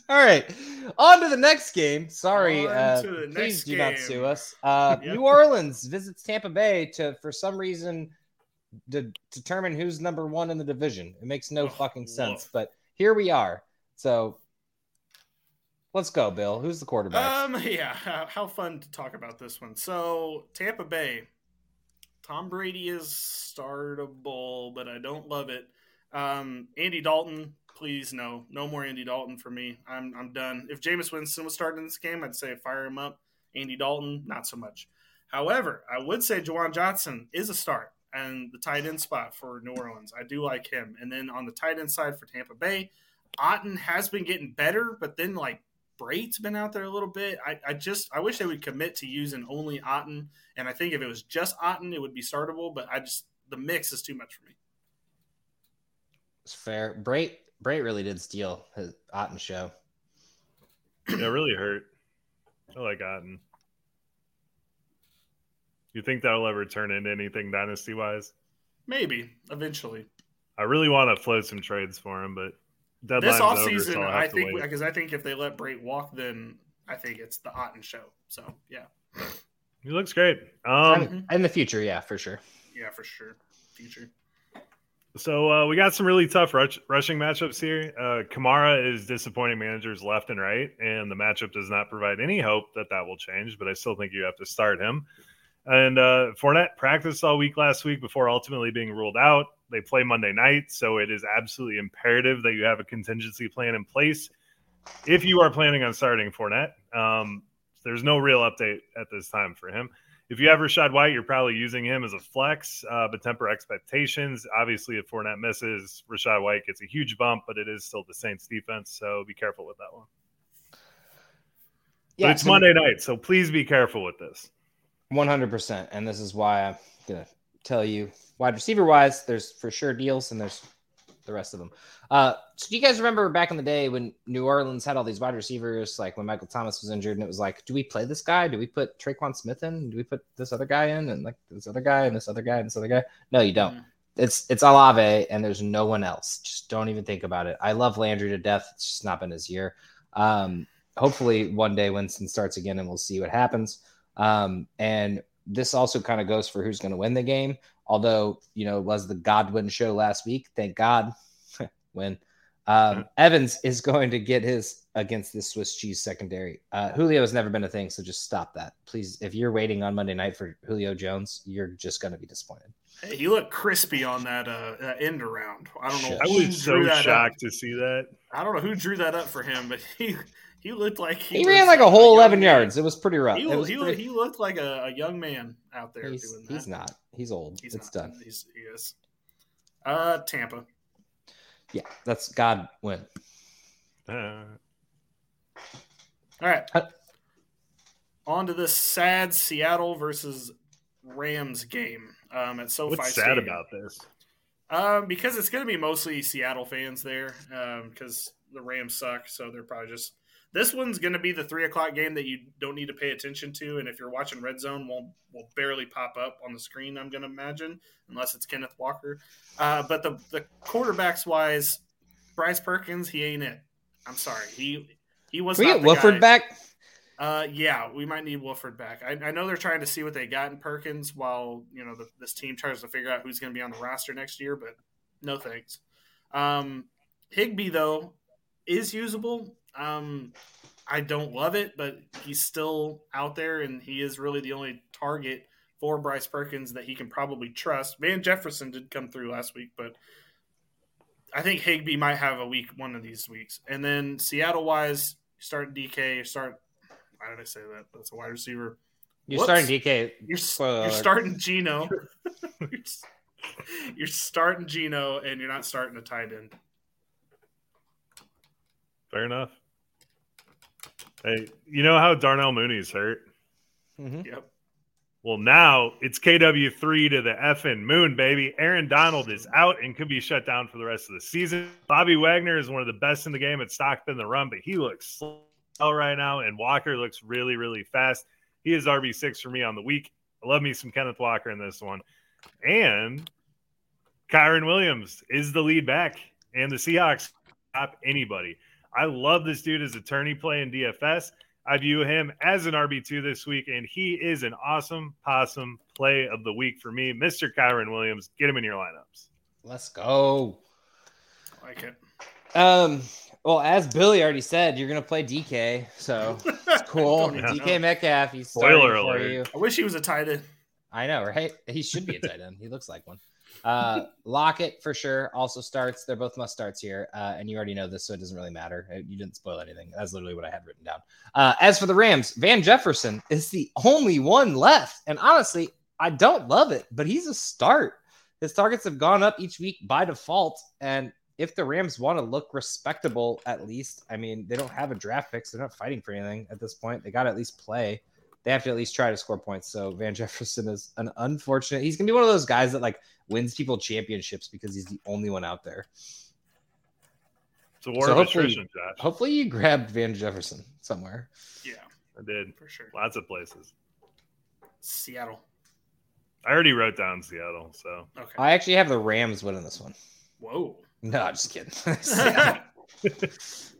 S2: All right, on to the next game. Sorry, uh,
S3: to the
S2: please
S3: next
S2: do not sue us. Uh,
S3: Yep.
S2: New Orleans visits Tampa Bay to, for some reason, de- determine who's number one in the division. It makes no
S3: Oh,
S2: fucking sense,
S3: woof.
S2: but here we are. So let's go, Bill. Who's the quarterback?
S3: Um, <laughs> yeah, how, fun to talk about this one. So Tampa Bay, Tom Brady is startable, but I don't love it. Um, Andy Dalton, please no, no more Andy Dalton for me. I'm I'm done. If Jameis Winston was starting in this game, I'd say fire him up. Andy Dalton, not so much. However, I would say Juwan Johnson is a start and the tight end spot for New Orleans. I do like him. And then on the tight end side for Tampa Bay, Otton has been getting better, but then like Brate's been out there a little bit. I, I just I wish they would commit to using only Otton. And I think if it was just Otton, it would be startable. But I just the mix is too much for me.
S2: It's fair. Brate Brate really did steal his Otton show.
S1: Yeah, it really hurt. I like Otton. You think that'll ever turn into anything dynasty wise?
S3: Maybe eventually.
S1: I really want to float some trades for him, but
S3: This
S1: deadline's over, so I'll have
S3: I
S1: to
S3: think because I think if they let Brate walk, then I think it's the Otton show. So yeah,
S1: he looks great. Um,
S2: in the future, yeah, for sure.
S3: yeah, for sure. Future.
S1: So uh, we got some really tough rush, rushing matchups here. Uh, Kamara is disappointing managers left and right, and the matchup does not provide any hope that that will change. But I still think you have to start him. And uh, Fournette practiced all week last week before ultimately being ruled out. They play Monday night, so it is absolutely imperative that you have a contingency plan in place if you are planning on starting Fournette. Um, there's no real update at this time for him. If you have Rachaad White, you're probably using him as a flex, uh, but temper expectations. Obviously, if Fournette misses, Rachaad White gets a huge bump, but it is still the Saints defense, so be careful with that one.
S2: Yeah,
S1: but it's
S2: so-
S1: Monday night, so please be careful with this.
S2: One hundred percent, and this is why I'm gonna tell you wide receiver wise, there's for sure deals, and there's the rest of them. Uh, so do you guys remember back in the day when New Orleans had all these wide receivers, like when Michael Thomas was injured, and it was like, do we play this guy? Do we put Tre'Quan Smith in? Do we put this other guy in, and like this other guy, and this other guy, and this other guy? No, you don't.
S3: Mhm.
S2: It's it's Olave, and there's no one else. Just don't even think about it. I love Landry to death. It's just not been his year. Um, hopefully one day Winston starts again, and we'll see what happens. Um, and this also kind of goes for who's going to win the game. Although, you know, it was the Godwin show last week. Thank God. <laughs> win. Um, Evans is going to get his against the Swiss cheese secondary. Uh, Julio has never been a thing, so just stop that. Please, if you're waiting on Monday night for Julio Jones, you're just going to be disappointed.
S3: Hey, he looked crispy on that uh, that end around. I don't know.
S2: Shit.
S1: I was so shocked
S3: Up.
S1: to see that.
S3: I don't know who drew that up for him, but he he looked like
S2: He,
S3: he,
S2: ran like a whole
S3: young
S2: 11
S3: man.
S2: yards. It was pretty rough.
S3: He,
S2: It was
S3: he,
S2: pretty-
S3: he looked like a, a young man out there
S2: he's,
S3: doing that.
S2: he's not. He's old.
S3: He's
S2: it's
S3: not.
S2: done.
S3: He's, he is. Uh, Tampa.
S2: Yeah, that's God win.
S1: Uh,
S3: All right.
S2: Uh,
S3: On to this sad Seattle versus Rams game um, at SoFi
S1: what's sad
S3: Stadium.
S1: about this?
S3: Um, because it's going to be mostly Seattle fans there, because the Rams suck. So they're probably just this one's going to be the three o'clock game that you don't need to pay attention to, and if you're watching Red Zone, will will barely pop up on the screen. I'm going to imagine, unless it's Kenneth Walker. Uh, but the the quarterbacks wise, Bryce Perkins, he ain't it. I'm sorry, he he was.
S2: We get Wolford
S3: guy.
S2: back?
S3: Uh, yeah, we might need Wolford back. I, I know they're trying to see what they got in Perkins while you know the, this team tries to figure out who's going to be on the roster next year. But no thanks. Um, Higbee though is usable. Um, I don't love it, but he's still out there, and he is really the only target for Bryce Perkins that he can probably trust. Van Jefferson did come through last week, but I think Higbee might have a week one of these weeks. And then Seattle wise, start DK, start. Why did I say that? That's a wide receiver.
S2: You're
S3: Whoops.
S2: starting DK.
S3: You're,
S2: Spoiler
S3: you're
S2: alert.
S3: starting Gino. <laughs> you're, you're starting Gino, and you're not starting a tight end.
S1: Fair enough. Hey, you know how Darnell Mooney's hurt?
S2: Mhm.
S3: Yep.
S1: Well, now it's KW3 to the effing moon, baby. Aaron Donald is out and could be shut down for the rest of the season. Bobby Wagner is one of the best in the game at Stockton the run, but he looks slow right now, and Walker looks really, really fast. He is RB6 for me on the week. I love me some Kenneth Walker in this one. And Kyren Williams is the lead back, and the Seahawks stop anybody. I love this dude as attorney play in DFS. I view him as an RB2 this week, and he is an awesome possum play of the week for me. Mr. Kyren Williams, get him in your lineups.
S2: Let's go.
S3: I like it.
S2: Um, well, as Billy already said, you're gonna play DK, so it's <laughs> cool.
S1: Yeah.
S2: DK Metcalf, he's
S1: Spoiler
S2: starting for
S1: alert.
S2: you.
S3: I wish he was a tight end.
S2: I know, right? He should be a tight end. He looks like one. Uh, Lockett for sure also starts. They're both must starts here, uh, and you already know this, so it doesn't really matter. Uh, You didn't spoil anything. That's literally what I had written down. Uh, as for the Rams, Van Jefferson is the only one left, and honestly, I don't love it, but he's a start. His targets have gone up each week by default, and if the Rams want to look respectable, at least, I mean, they don't have a draft pick, so they're not fighting for anything at this point. They got to at least play they have to at least try to score points. So Van Jefferson is an unfortunate. He's gonna be one of those guys that like wins people championships because he's the only one out there.
S1: It's a war
S2: So
S1: of
S2: hopefully-
S1: attrition, Josh.
S2: Hopefully you grabbed Van Jefferson somewhere.
S3: Yeah,
S1: I did.
S3: for sure.
S1: Lots of places.
S3: Seattle.
S1: I already wrote down Seattle, so
S3: Okay.
S2: I actually have the Rams winning this one.
S3: Whoa.
S2: No, I'm just kidding. <laughs> <laughs> <laughs>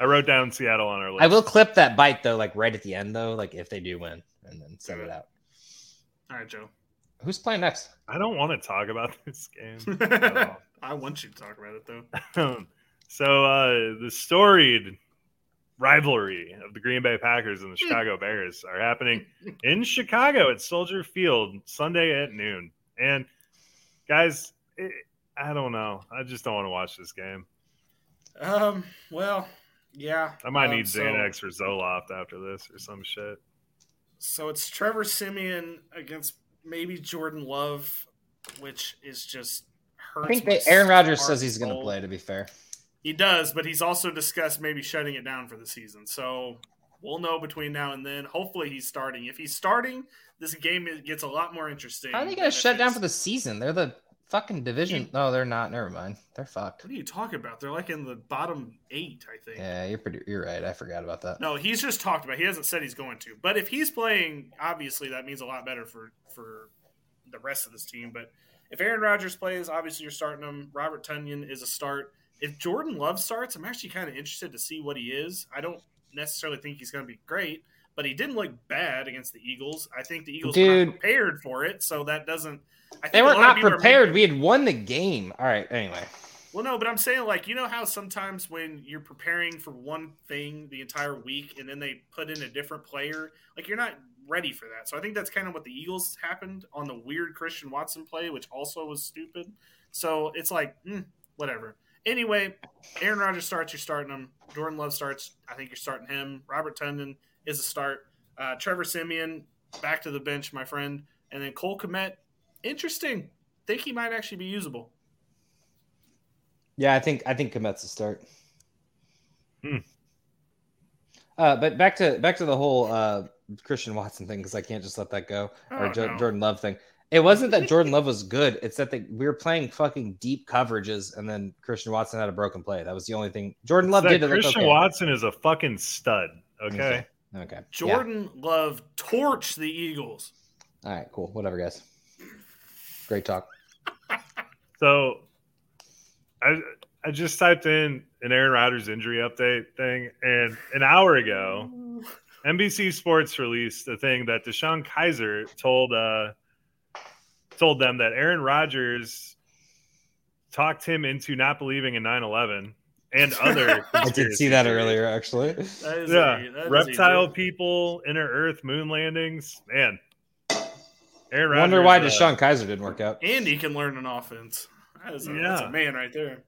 S1: I wrote down Seattle on our list.
S2: I will clip that bite though, like right at the end though, like if they do win, and then send it out.
S3: All right, Joe.
S2: Who's playing next?
S1: I don't want to talk about <laughs> this game. <laughs>
S3: I want you to talk about it though.
S1: so uh, the storied rivalry of the Green Bay Packers and the Chicago Bears are happening <laughs> in Chicago at Soldier Field Sunday at noon. And guys, it, I don't know. I just don't want to watch this game.
S3: Um. Well, yeah.
S1: I might
S3: um,
S1: need
S3: so-
S1: Xanax or Zoloft after this or some shit.
S3: So it's Trevor Siemian against maybe Jordan Love, which is just hurts.
S2: I think
S3: my
S2: that Aaron Rodgers says he's going to play. To be fair,
S3: He does, but he's also discussed maybe shutting it down for the season. So we'll know between now and then. Hopefully he's starting. If he's starting, this game gets a lot more interesting.
S2: how are they going to shut down for the season? They're the fucking division. No, they're not. Never mind. They're fucked.
S3: What are you talking about? They're like in the bottom eight, I think.
S2: Yeah, you're pretty. You're right. I forgot about that.
S3: No, he's just talked about. it. He hasn't said he's going to. But if he's playing, obviously that means a lot better for for the rest of this team. But if Aaron Rodgers plays, obviously you're starting him. Robert Tonyan is a start. If Jordan Love starts, I'm actually kind of interested to see what he is. I don't necessarily think he's going to be great, but he didn't look bad against the Eagles. I think the Eagles were
S2: Dude.
S3: not prepared for it, so that doesn't.
S2: They were not prepared. We had won the game. All right. Anyway,
S3: well, no, but I'm saying like you know how sometimes when you're preparing for one thing the entire week and then they put in a different player, like you're not ready for that. So I think that's kind of what the Eagles happened on the weird Christian Watson play, which also was stupid. So it's like mm, whatever. Anyway, Aaron Rodgers starts. You're starting him. Jordan Love starts. I think you're starting him. Robert Tonyan is a start. Uh, Trevor Siemian back to the bench, my friend, and then Cole Kmet. Interesting. Think he might actually be usable.
S2: yeah, I think I think Kmet's a start.
S1: Hmm.
S2: Uh, but back to back to the whole uh, Christian Watson thing because I can't just let that go or
S3: Oh,
S2: Jo-
S3: no.
S2: Jordan Love thing. It wasn't that Jordan Love was good. It's that they, we were playing fucking deep coverages, and then Christian Watson had a broken play. That was the only thing Jordan Love did. It looked
S1: Christian
S2: okay.
S1: Watson is a fucking stud. Okay.
S2: Okay. Okay. Yeah.
S3: Jordan Love torched the Eagles.
S2: All right. Cool. Whatever, guys. Great talk.
S1: So I I just typed in an Aaron Rodgers injury update thing, and an hour ago, NBC Sports released a thing that DeShone Kizer told uh told them that Aaron Rodgers talked him into not believing in 9/11 and <laughs> other.
S2: I did see that
S1: theories.
S2: earlier, actually.
S3: That is
S1: Yeah,
S3: a- that is
S1: reptile
S3: joke.
S1: people, inner Earth, moon landings, man. Aaron Rodgers.
S2: Wonder why
S1: uh,
S2: DeShone Kizer didn't work out.
S3: And he can learn an offense. That is a, that's a man right there.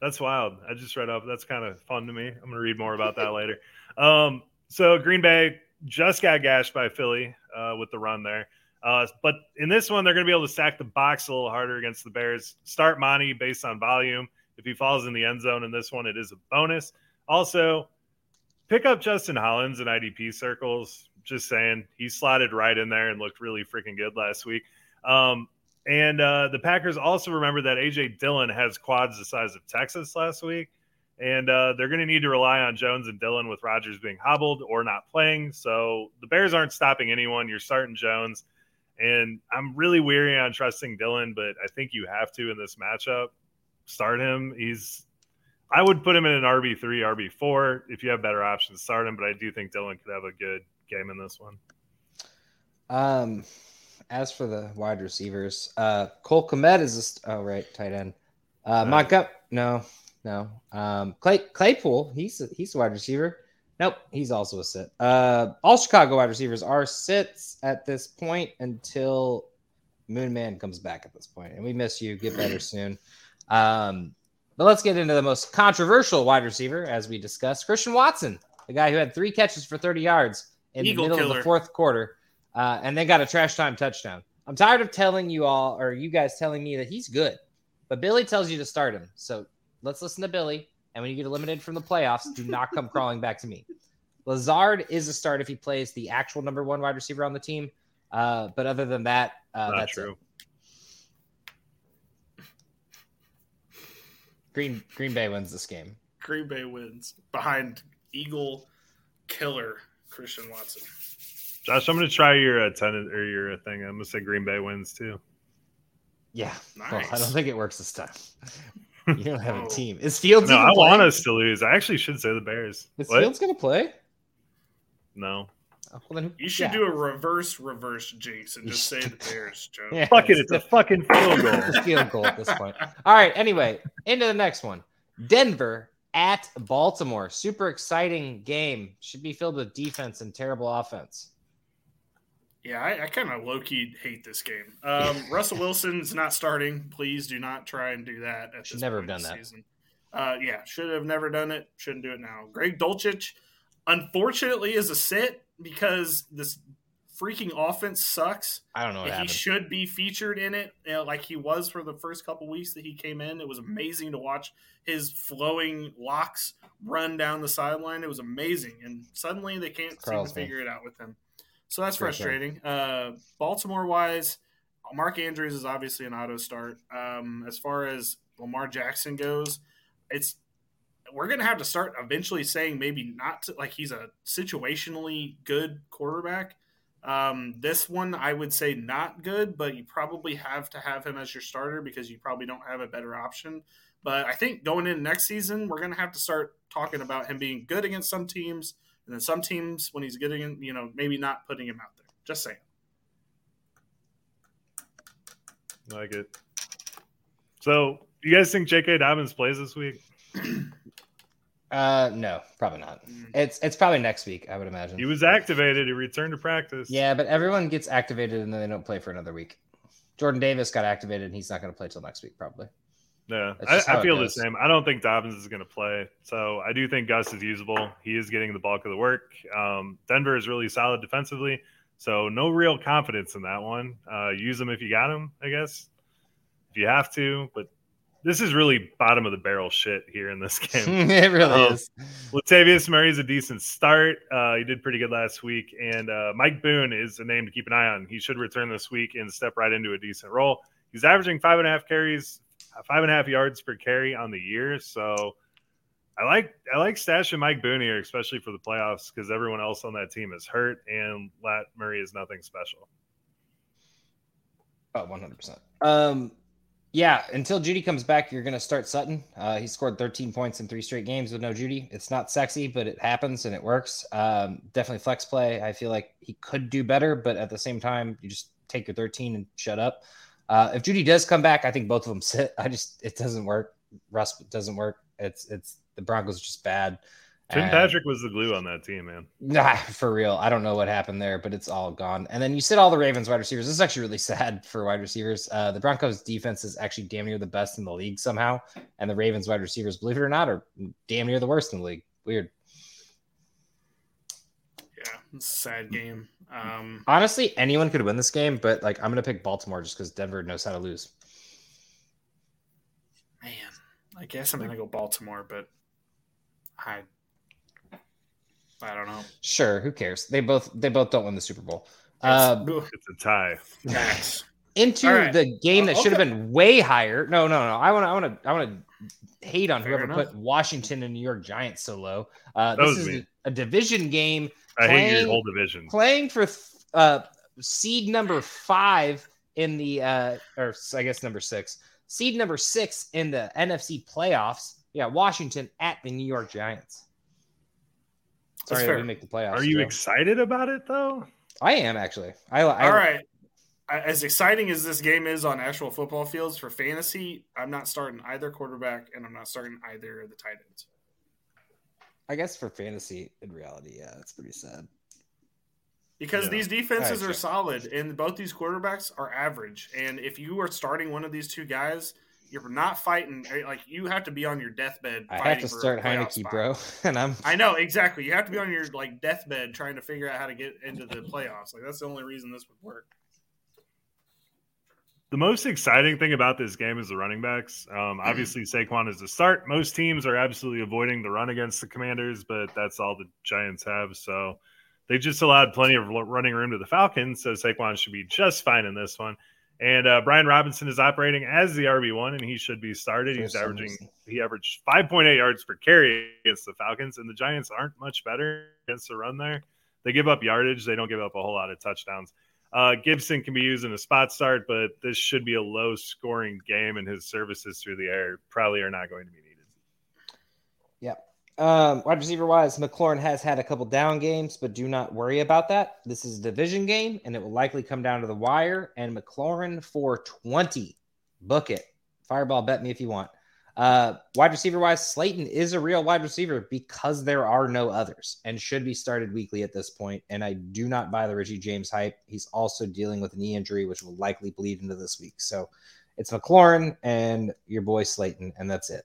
S1: That's wild. I just read up. That's kind of fun to me. I'm going to read more about that <laughs> later. Um, so Green Bay just got gashed by Philly uh, with the run there. Uh, but in this one, they're going to be able to stack the box a little harder against the Bears. Start Monty based on volume. If he falls in the end zone in this one, it is a bonus. Also, pick up Justin Hollins in IDP circles. Just saying, he slotted right in there and looked really freaking good last week. Um, and uh, the Packers also remember that AJ Dillon has quads the size of Texas last week, and uh, they're going to need to rely on Jones and Dillon with Rodgers being hobbled or not playing. So the Bears aren't stopping anyone. You're starting Jones, and I'm really weary on trusting Dillon, but I think you have to in this matchup. Start him. He's I would put him in an RB three, RB four. If you have better options, start him. But I do think Dillon could have a good game in this one.
S2: Um, as for the wide receivers, uh, Cole Kmet is a st- oh right tight end. Uh,
S1: No.
S2: Montgomery, no, no. Um, Clay Claypool, he's a, he's a wide receiver. Nope, he's also a sit. Uh, all Chicago wide receivers are sits at this point until Moon Man comes back at this point, and we miss you. Get better <clears throat> soon. Um, but let's get into the most controversial wide receiver as we discussed Christian Watson, the guy who had three catches for 30 yards in
S3: Eagle
S2: the middle of the fourth quarter, uh, and then got a trash time touchdown. I'm tired of telling you all, or you guys telling me that he's good, but Billy tells you to start him. So let's listen to Billy. And when you get eliminated from the playoffs, do not come <laughs> crawling back to me. Lazard is a start if he plays the actual number one wide receiver on the team. Uh, but other than that, uh, that's
S1: true.
S2: it. Green Green Bay wins this game.
S3: Green Bay wins behind Eagle killer Christian Watson.
S1: Josh, I'm going to try your uh, tenant or your uh, thing. I'm going to say Green Bay wins too.
S2: Yeah. Well, I don't think it works this time. <laughs> You don't have a team. Is Fields
S1: No,
S2: even
S1: I want us to lose. I actually should say the Bears.
S2: Is
S1: What?
S2: Fields going to play?
S1: No.
S2: Oh, well, then, who-
S3: You should
S2: yeah.
S3: do a reverse reverse jinx and just say the Bears, <laughs> Joe.
S2: Yeah,
S1: Fuck it. It's a fucking field goal. <laughs>
S2: It's a field goal at this point. All right. Anyway, into the next one. Denver at Baltimore. Super exciting game. Should be filled with defense and terrible offense.
S3: Yeah, I, I kind of low key hate this game. Um, <laughs> Russell Wilson's not starting. Please do not try and do that. At
S2: Should
S3: this
S2: never have done that.
S3: Season. Uh, yeah, should have never done it. Shouldn't do it now. Greg Dulcich, unfortunately, is a sit because this freaking offense sucks.
S2: I don't know what
S3: he
S2: happened.
S3: should be featured in it, you know, like he was for the first couple weeks that he came in. It was amazing to watch his flowing locks run down the sideline. It was amazing, and suddenly they can't seem to
S2: me.
S3: figure it out with him. So that's
S2: Great
S3: frustrating. Uh, Baltimore wise, Mark Andrews is obviously an auto start. Um, as far as Lamar Jackson goes, it's we're gonna have to start eventually saying maybe not to, like he's a situationally good quarterback. Um, this one I would say not good, but you probably have to have him as your starter because you probably don't have a better option. But I think going into next season, we're gonna have to start talking about him being good against some teams, and then some teams when he's getting, you know, maybe not putting him out there. Just saying.
S1: like it. So, you guys think J.K. Dobbins plays this week? <clears throat>
S2: Uh, no, probably not.
S3: Mm.
S2: It's it's probably next week, I would imagine.
S1: He was activated. He returned to practice.
S2: yeah, but everyone gets activated and then they don't play for another week. Jordan Davis got activated and he's not going to play till next week, probably.
S1: Yeah, I, I feel the same. I don't think Dobbins is going to play. So I do think Gus is usable. He is getting the bulk of the work. Um, Denver is really solid defensively. So no real confidence in that one. Uh, use them if you got them, I guess, if you have to. But this is really bottom of the barrel shit here in this <laughs> game.
S2: it really
S1: Oh.
S2: is.
S1: Latavius Murray's a decent start. Uh, he did pretty good last week. And uh, Mike Boone is a name to keep an eye on. He should return this week and step right into a decent role. He's averaging five and a half carries, five and a half yards per carry on the year. So I like I like stashing Mike Boone here, especially for the playoffs, because everyone else on that team is hurt and Lat Murray is nothing special.
S2: Oh, 100%. Um, yeah, until Jeudy comes back, you're going to start Sutton. Uh, he scored 13 points in three straight games with no Jeudy. It's not sexy, but it happens and it works. Um, definitely flex play. I feel like he could do better, but at the same time, you just take your 13 and shut up. Uh, if Jeudy does come back, I think both of them <laughs> sit. I just, it doesn't work. Russ doesn't work. It's, it's, the Broncos just bad.
S1: Tim
S2: And-
S1: Patrick was the glue on that team, man.
S2: Nah, <laughs> for real. I don't know what happened there, but it's all gone. And then you said all the Ravens wide receivers. This is actually really <laughs> sad for wide receivers. Uh, the Broncos defense is actually damn near the best in the league somehow. And the Ravens wide receivers, believe it or not, are damn near the worst in the league. Weird.
S3: Yeah, it's a sad game. Um,
S2: Honestly, anyone could win this game, but like I'm gonna pick Baltimore just because Denver knows how to lose.
S3: man, I guess I'm gonna go Baltimore, but I, I don't know.
S2: Sure, who cares? They both they both don't win the Super Bowl. Uh,
S1: It's a tie.
S3: Max.
S2: into
S3: All right.
S2: the game that
S3: Uh,
S2: should have been way higher. No, no, no. I want to, I want to, I want to hate on
S3: Fair
S2: whoever
S3: enough.
S2: put Washington and New York Giants so low. Uh,
S1: That
S2: this
S1: was
S2: is
S1: me.
S2: a division game
S1: I hate your whole division.
S2: playing for uh, seed number five in the, uh, or I guess number six, seed number six in the NFC playoffs Yeah, Washington at the New York Giants. Sorry that we make the playoffs.
S1: Are you
S2: Joe.
S1: excited about it though?
S2: I am actually. I, I
S3: All right. As exciting as this game is on actual football fields for fantasy, I'm not starting either quarterback, and I'm not starting either of the tight ends.
S2: I guess for fantasy, in reality, yeah, it's pretty sad.
S3: Because
S1: Yeah.
S3: these defenses
S2: Alright,
S3: are
S2: sure.
S3: solid, and both these quarterbacks are average. And if you are starting one of these two guys, you're not fighting. eh, Like you have to be on your deathbed.
S2: I have to start
S3: playoff
S2: Heinicke,
S3: spot.
S2: bro, <laughs> and I'm
S3: I know exactly. You have to be on your like deathbed trying to figure out how to get into the playoffs. Like that's the only reason this would work.
S1: The most exciting thing about this game is the running backs. Um, obviously, Saquon is the start. Most teams are absolutely avoiding the run against the Commanders, but that's all the Giants have. So they just allowed plenty of running room to the Falcons. So Saquon should be just fine in this one. And uh, Brian Robinson is operating as the RB one, and he should be started. He's averaging he averaged 5.8 yards per carry against the Falcons, and the Giants aren't much better against the run there. They give up yardage, they don't give up a whole lot of touchdowns. Uh, Gibson can be used in a spot start, but this should be a low scoring game, and his services through the air probably are not going to be needed.
S2: Um, wide receiver wise, McLaurin has had a couple down games, but do not worry about that. This is a division game, and it will likely come down to the wire. And McLaurin for 20. Book it. Fireball, bet me if you want. Uh, wide receiver wise, Slayton is a real wide receiver because there are no others and should be started weekly at this point. And I do not buy the Richie James hype. He's also dealing with a knee injury, which will likely bleed into this week. So it's McLaurin and your boy Slayton, and that's it.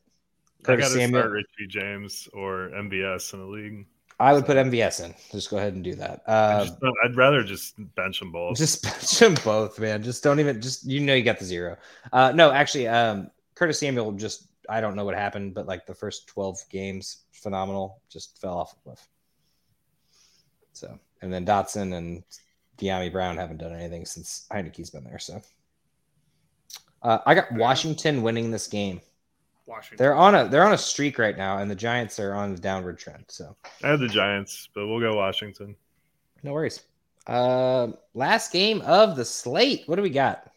S1: I
S2: Curtis
S1: got to
S2: Samuel.
S1: start Richie James or MVS in the league.
S2: I would put MVS in. Just go ahead and do that. Uh,
S1: just, I'd rather just bench them both.
S2: just <laughs> bench them both, man. Just don't even. Just you know, you got the zero. Uh, no, actually, um, Curtis Samuel just. I don't know what happened, but like the first twelve games, phenomenal. Just fell off a cliff. So, and then Dotson and Dyami Brown haven't done anything since Heinicke's been there. So, uh, I got Washington winning this game.
S3: Washington.
S2: They're on a they're on a streak right now, and the Giants are on the downward trend. So,
S1: I have the Giants, but we'll go Washington.
S2: no worries. Uh, last game of the slate. What do we got?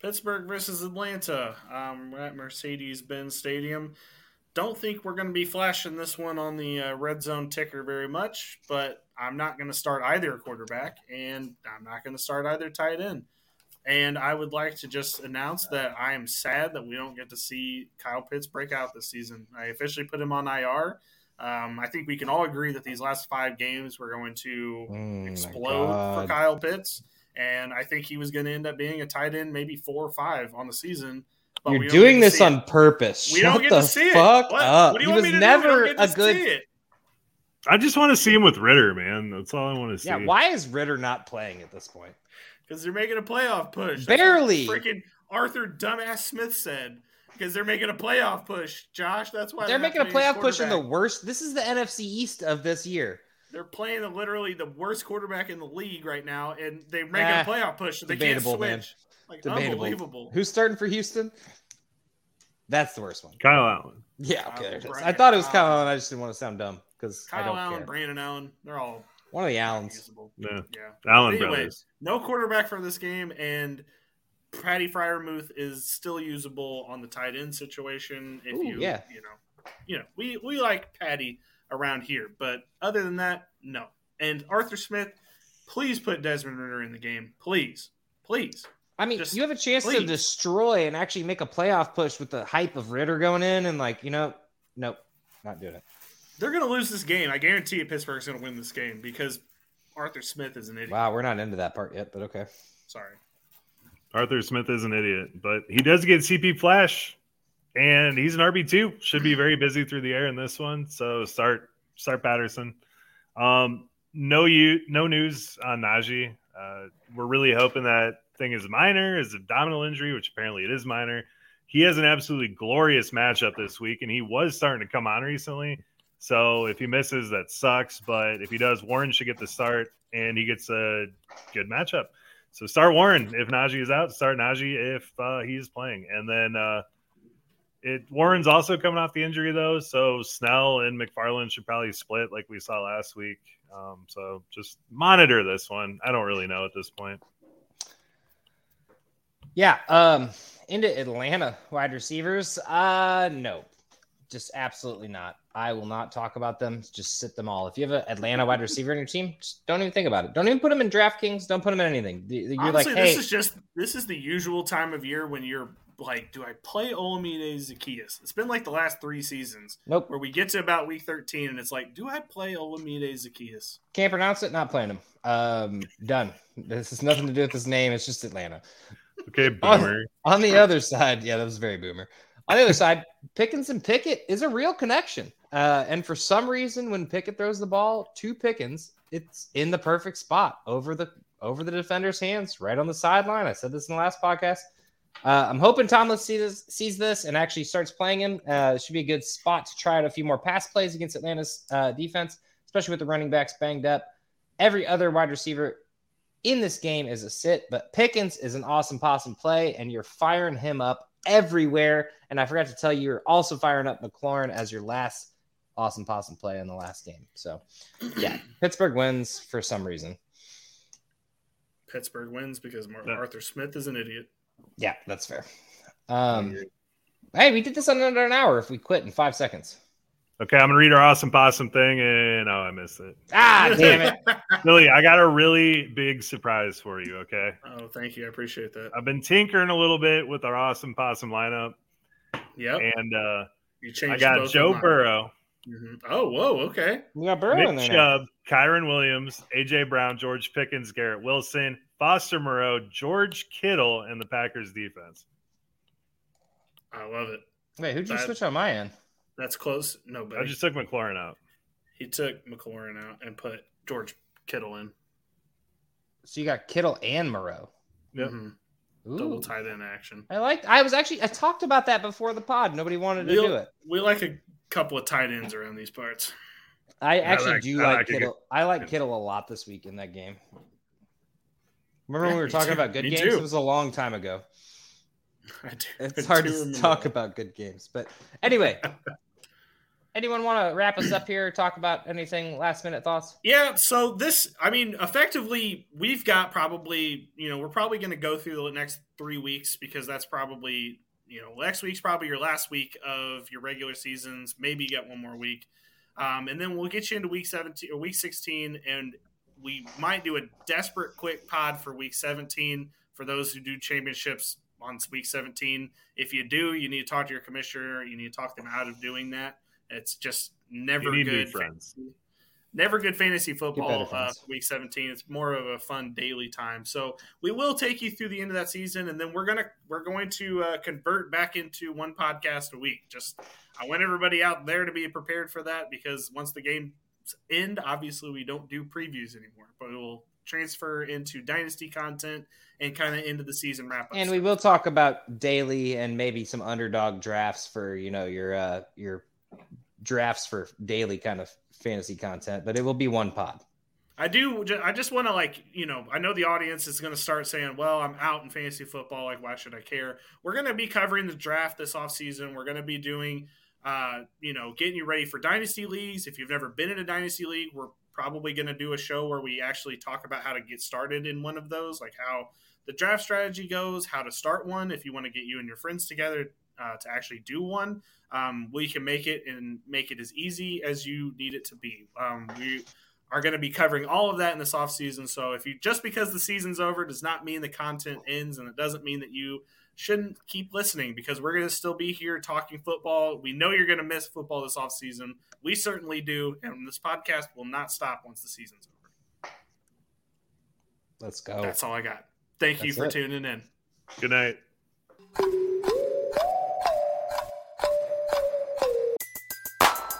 S3: Pittsburgh versus Atlanta. Um, we're at Mercedes-Benz Stadium. Don't think we're going to be flashing this one on the uh, red zone ticker very much, but I'm not going to start either quarterback, and I'm not going to start either tight end. And I would like to just announce that I am sad that we don't get to see Kyle Pitts break out this season. I officially put him on IR. Um, I think we can all agree that these last five games we're going to
S2: Mm,
S3: explode for Kyle Pitts. And I think he was going to end up being a tight end, maybe four or five on the season. But
S2: You're doing this on
S3: it.
S2: purpose.
S3: We
S2: Shut
S3: don't get
S2: the
S3: to see
S2: fuck
S3: it. What?
S2: up.
S3: What do you
S2: he
S3: want
S2: was
S3: me to do? Don't
S2: never a good.
S3: see it.
S1: I just want to see him with Ridder, man. That's all I want to see.
S2: Yeah, why is Ridder not playing at this point?
S3: Because they're making a playoff push. That's
S2: Barely.
S3: Freaking Arthur Dumbass Smith said because they're making a playoff push. Josh, that's why
S2: They're making a playoff push in the worst. This is the NFC East of this year.
S3: They're playing the, literally the worst quarterback in the league right now, and they're making
S2: Ah,
S3: a playoff push, so they
S2: debatable,
S3: can't
S2: man.
S3: Like
S2: Debatable.
S3: unbelievable.
S2: Who's starting for Houston? That's the worst one.
S1: Kyle Allen.
S2: Yeah, okay. there. I thought it was
S3: Kyle
S2: Kyle
S3: Allen.
S2: Allen. I just didn't want to sound dumb because I
S3: Kyle
S2: don't
S3: Allen,
S2: care.
S3: Brandon Allen, they're all
S2: One of the Allens.
S1: Yeah.
S3: Yeah.
S1: Allen
S3: Anyways,
S1: brothers.
S3: no quarterback for this game, and Patty Freiermuth is still usable on the tight end situation. If
S2: Ooh,
S3: you,
S2: yeah.
S3: you know, you know, we we like Patty around here, but other than that, no. And Arthur Smith, please put Desmond Ridder in the game, please, please.
S2: I mean,
S3: Just
S2: you have a chance to destroy and actually make a playoff push with the hype of Ridder going in, and like you know, nope, not doing it.
S3: They're gonna lose this game. I guarantee you, Pittsburgh's gonna win this game because Arthur Smith is an idiot.
S2: Wow, we're not into that part yet, but okay.
S3: Sorry.
S1: Arthur Smith is an idiot, but he does get CP Flash, and he's an RB two. Should be very busy through the air in this one. So start start Patterson. Um, no you no news on Najee. Uh, we're really hoping that thing is minor, is abdominal injury, which apparently it is minor. He has an absolutely glorious matchup this week, and he was starting to come on recently. So if he misses, that sucks. But if he does, Warren should get the start, and he gets a good matchup. So start Warren if Najee is out. Start Najee if uh, he's playing, and then uh, it Warren's also coming off the injury though. So Snell and McFarland should probably split like we saw last week. Um, so just monitor this one. I don't really know at this point.
S2: Yeah, um, into Atlanta wide receivers. Uh, no, just absolutely not. I will not talk about them. Just sit them all. If you have an Atlanta wide receiver in your team, just don't even think about it. Don't even put them in DraftKings. Don't put them in anything. You're
S3: Honestly,
S2: like, hey,
S3: this is just this is the usual time of year when you're like, do I play Olamide Zaccheaus? It's been like the last three seasons
S2: nope,
S3: where we get to about week 13 and it's like, do I play Olamide Zaccheaus?
S2: can't pronounce it. Not playing him. Um, done. This has nothing to do with his name. It's just Atlanta.
S1: Okay, <laughs>
S2: On-
S1: boomer.
S2: On the other side, yeah, that was very boomer. On the other side, Pickens and Pickett is a real connection. Uh, and for some reason, when Pickett throws the ball to Pickens, it's in the perfect spot over the over the defender's hands, right on the sideline. I said this in the last podcast. Uh, I'm hoping Tomlin sees this, sees this and actually starts playing him. Uh, should be a good spot to try out a few more pass plays against Atlanta's uh, defense, especially with the running backs banged up. Every other wide receiver in this game is a sit, but Pickens is an awesome possum play, and you're firing him up everywhere. And I forgot to tell you, you're also firing up McLaurin as your last awesome possum play in the last game. So, <clears throat> yeah, Pittsburgh wins for some reason.
S3: Pittsburgh wins because Mar-
S1: Yeah.
S3: Arthur Smith is an idiot.
S2: Yeah, that's fair. Um, hey, we did this in under an hour if we quit in five seconds.
S1: Okay, I'm gonna read our awesome possum thing, and oh, I missed it.
S2: Ah, <laughs> damn it.
S1: Billy, I got a really big surprise for you. Okay,
S3: oh, thank you. I appreciate that.
S1: I've been tinkering a little bit with our awesome possum lineup,
S3: Yep.
S1: and uh,
S3: You changed
S1: I got Joe
S3: of mine.
S1: Burrow,
S3: Mhm. Oh, whoa. Okay.
S2: We got Burrow in
S1: Nick
S2: there. now.
S1: Chubb, Kyren Williams, AJ Brown, George Pickens, Garrett Wilson, Foster Moreau, George Kittle, and the Packers defense.
S3: I love it.
S2: Wait, who'd you
S3: That-
S2: switch on my end?
S3: That's close. No, but
S1: I just took McLaurin out.
S3: he took McLaurin out and put George Kittle in.
S2: So you got Kittle and Moreau.
S1: Yep.
S3: Mhm.
S2: Ooh.
S3: Double tight end action.
S2: I liked. I was actually. I talked about that before the pod. Nobody wanted to
S3: We'll-
S2: do it.
S3: We like a couple of tight ends around these parts.
S2: I actually
S1: like-
S2: do
S1: I
S2: like,
S1: like a
S2: Kittle. I like Kittle a lot this week in that game. Remember when we were talking
S3: too.
S2: about good
S3: Me
S2: games?
S3: too.
S2: It was a long time ago. <laughs>
S3: I do, <laughs>
S2: It's
S3: I
S2: hard
S3: do
S2: to
S3: remember
S2: talk about good games, but anyway. <laughs> anyone want to wrap us up here? Talk about anything? Last minute thoughts?
S3: Yeah, so this, I mean, effectively, we've got probably, you know, we're probably going to go through the next three weeks because that's probably, you know, next week's probably your last week of your regular seasons. Maybe you get one more week. Um, and then we'll get you into week 17 or week 16, and we might do a desperate quick pod for week 17 for those who do championships on week 17. If you do, you need to talk to your commissioner. You need to talk them out of doing that. It's just never
S1: You need new
S3: good.
S1: friends.
S3: Never good fantasy football uh, week 17. It's more of a fun daily time. So we will take you through the end of that season, and then we're gonna we're going to uh, convert back into one podcast a week. Just I want everybody out there to be prepared for that because once the games end, obviously we don't do previews anymore, but we will transfer into dynasty content and kind of into the season wrap up.
S2: And we will talk about daily and maybe some underdog drafts for you know your uh your drafts for daily kind of fantasy content, but it will be one pod.
S3: I do. I just want to like you know. I know the audience is going to start saying, "Well, I'm out in fantasy football. Like, why should I care?" We're going to be covering the draft this offseason. We're going to be doing, uh, you know, getting you ready for dynasty leagues. If you've never been in a dynasty league, we're probably going to do a show where we actually talk about how to get started in one of those, like how the draft strategy goes, how to start one. If you want to get you and your friends together uh, to actually do one, um, we can make it and make it as easy as you need it to be. Um, we are going to be covering all of that in this off season. So if you just because the season's over does not mean the content ends, and it doesn't mean that you shouldn't keep listening because we're going to still be here talking football. We know you're going to miss football this off season. We certainly do, and this podcast will not stop once the season's over.
S2: Let's go.
S3: That's all I got. Thank you for
S2: it.
S3: tuning in.
S1: Good night.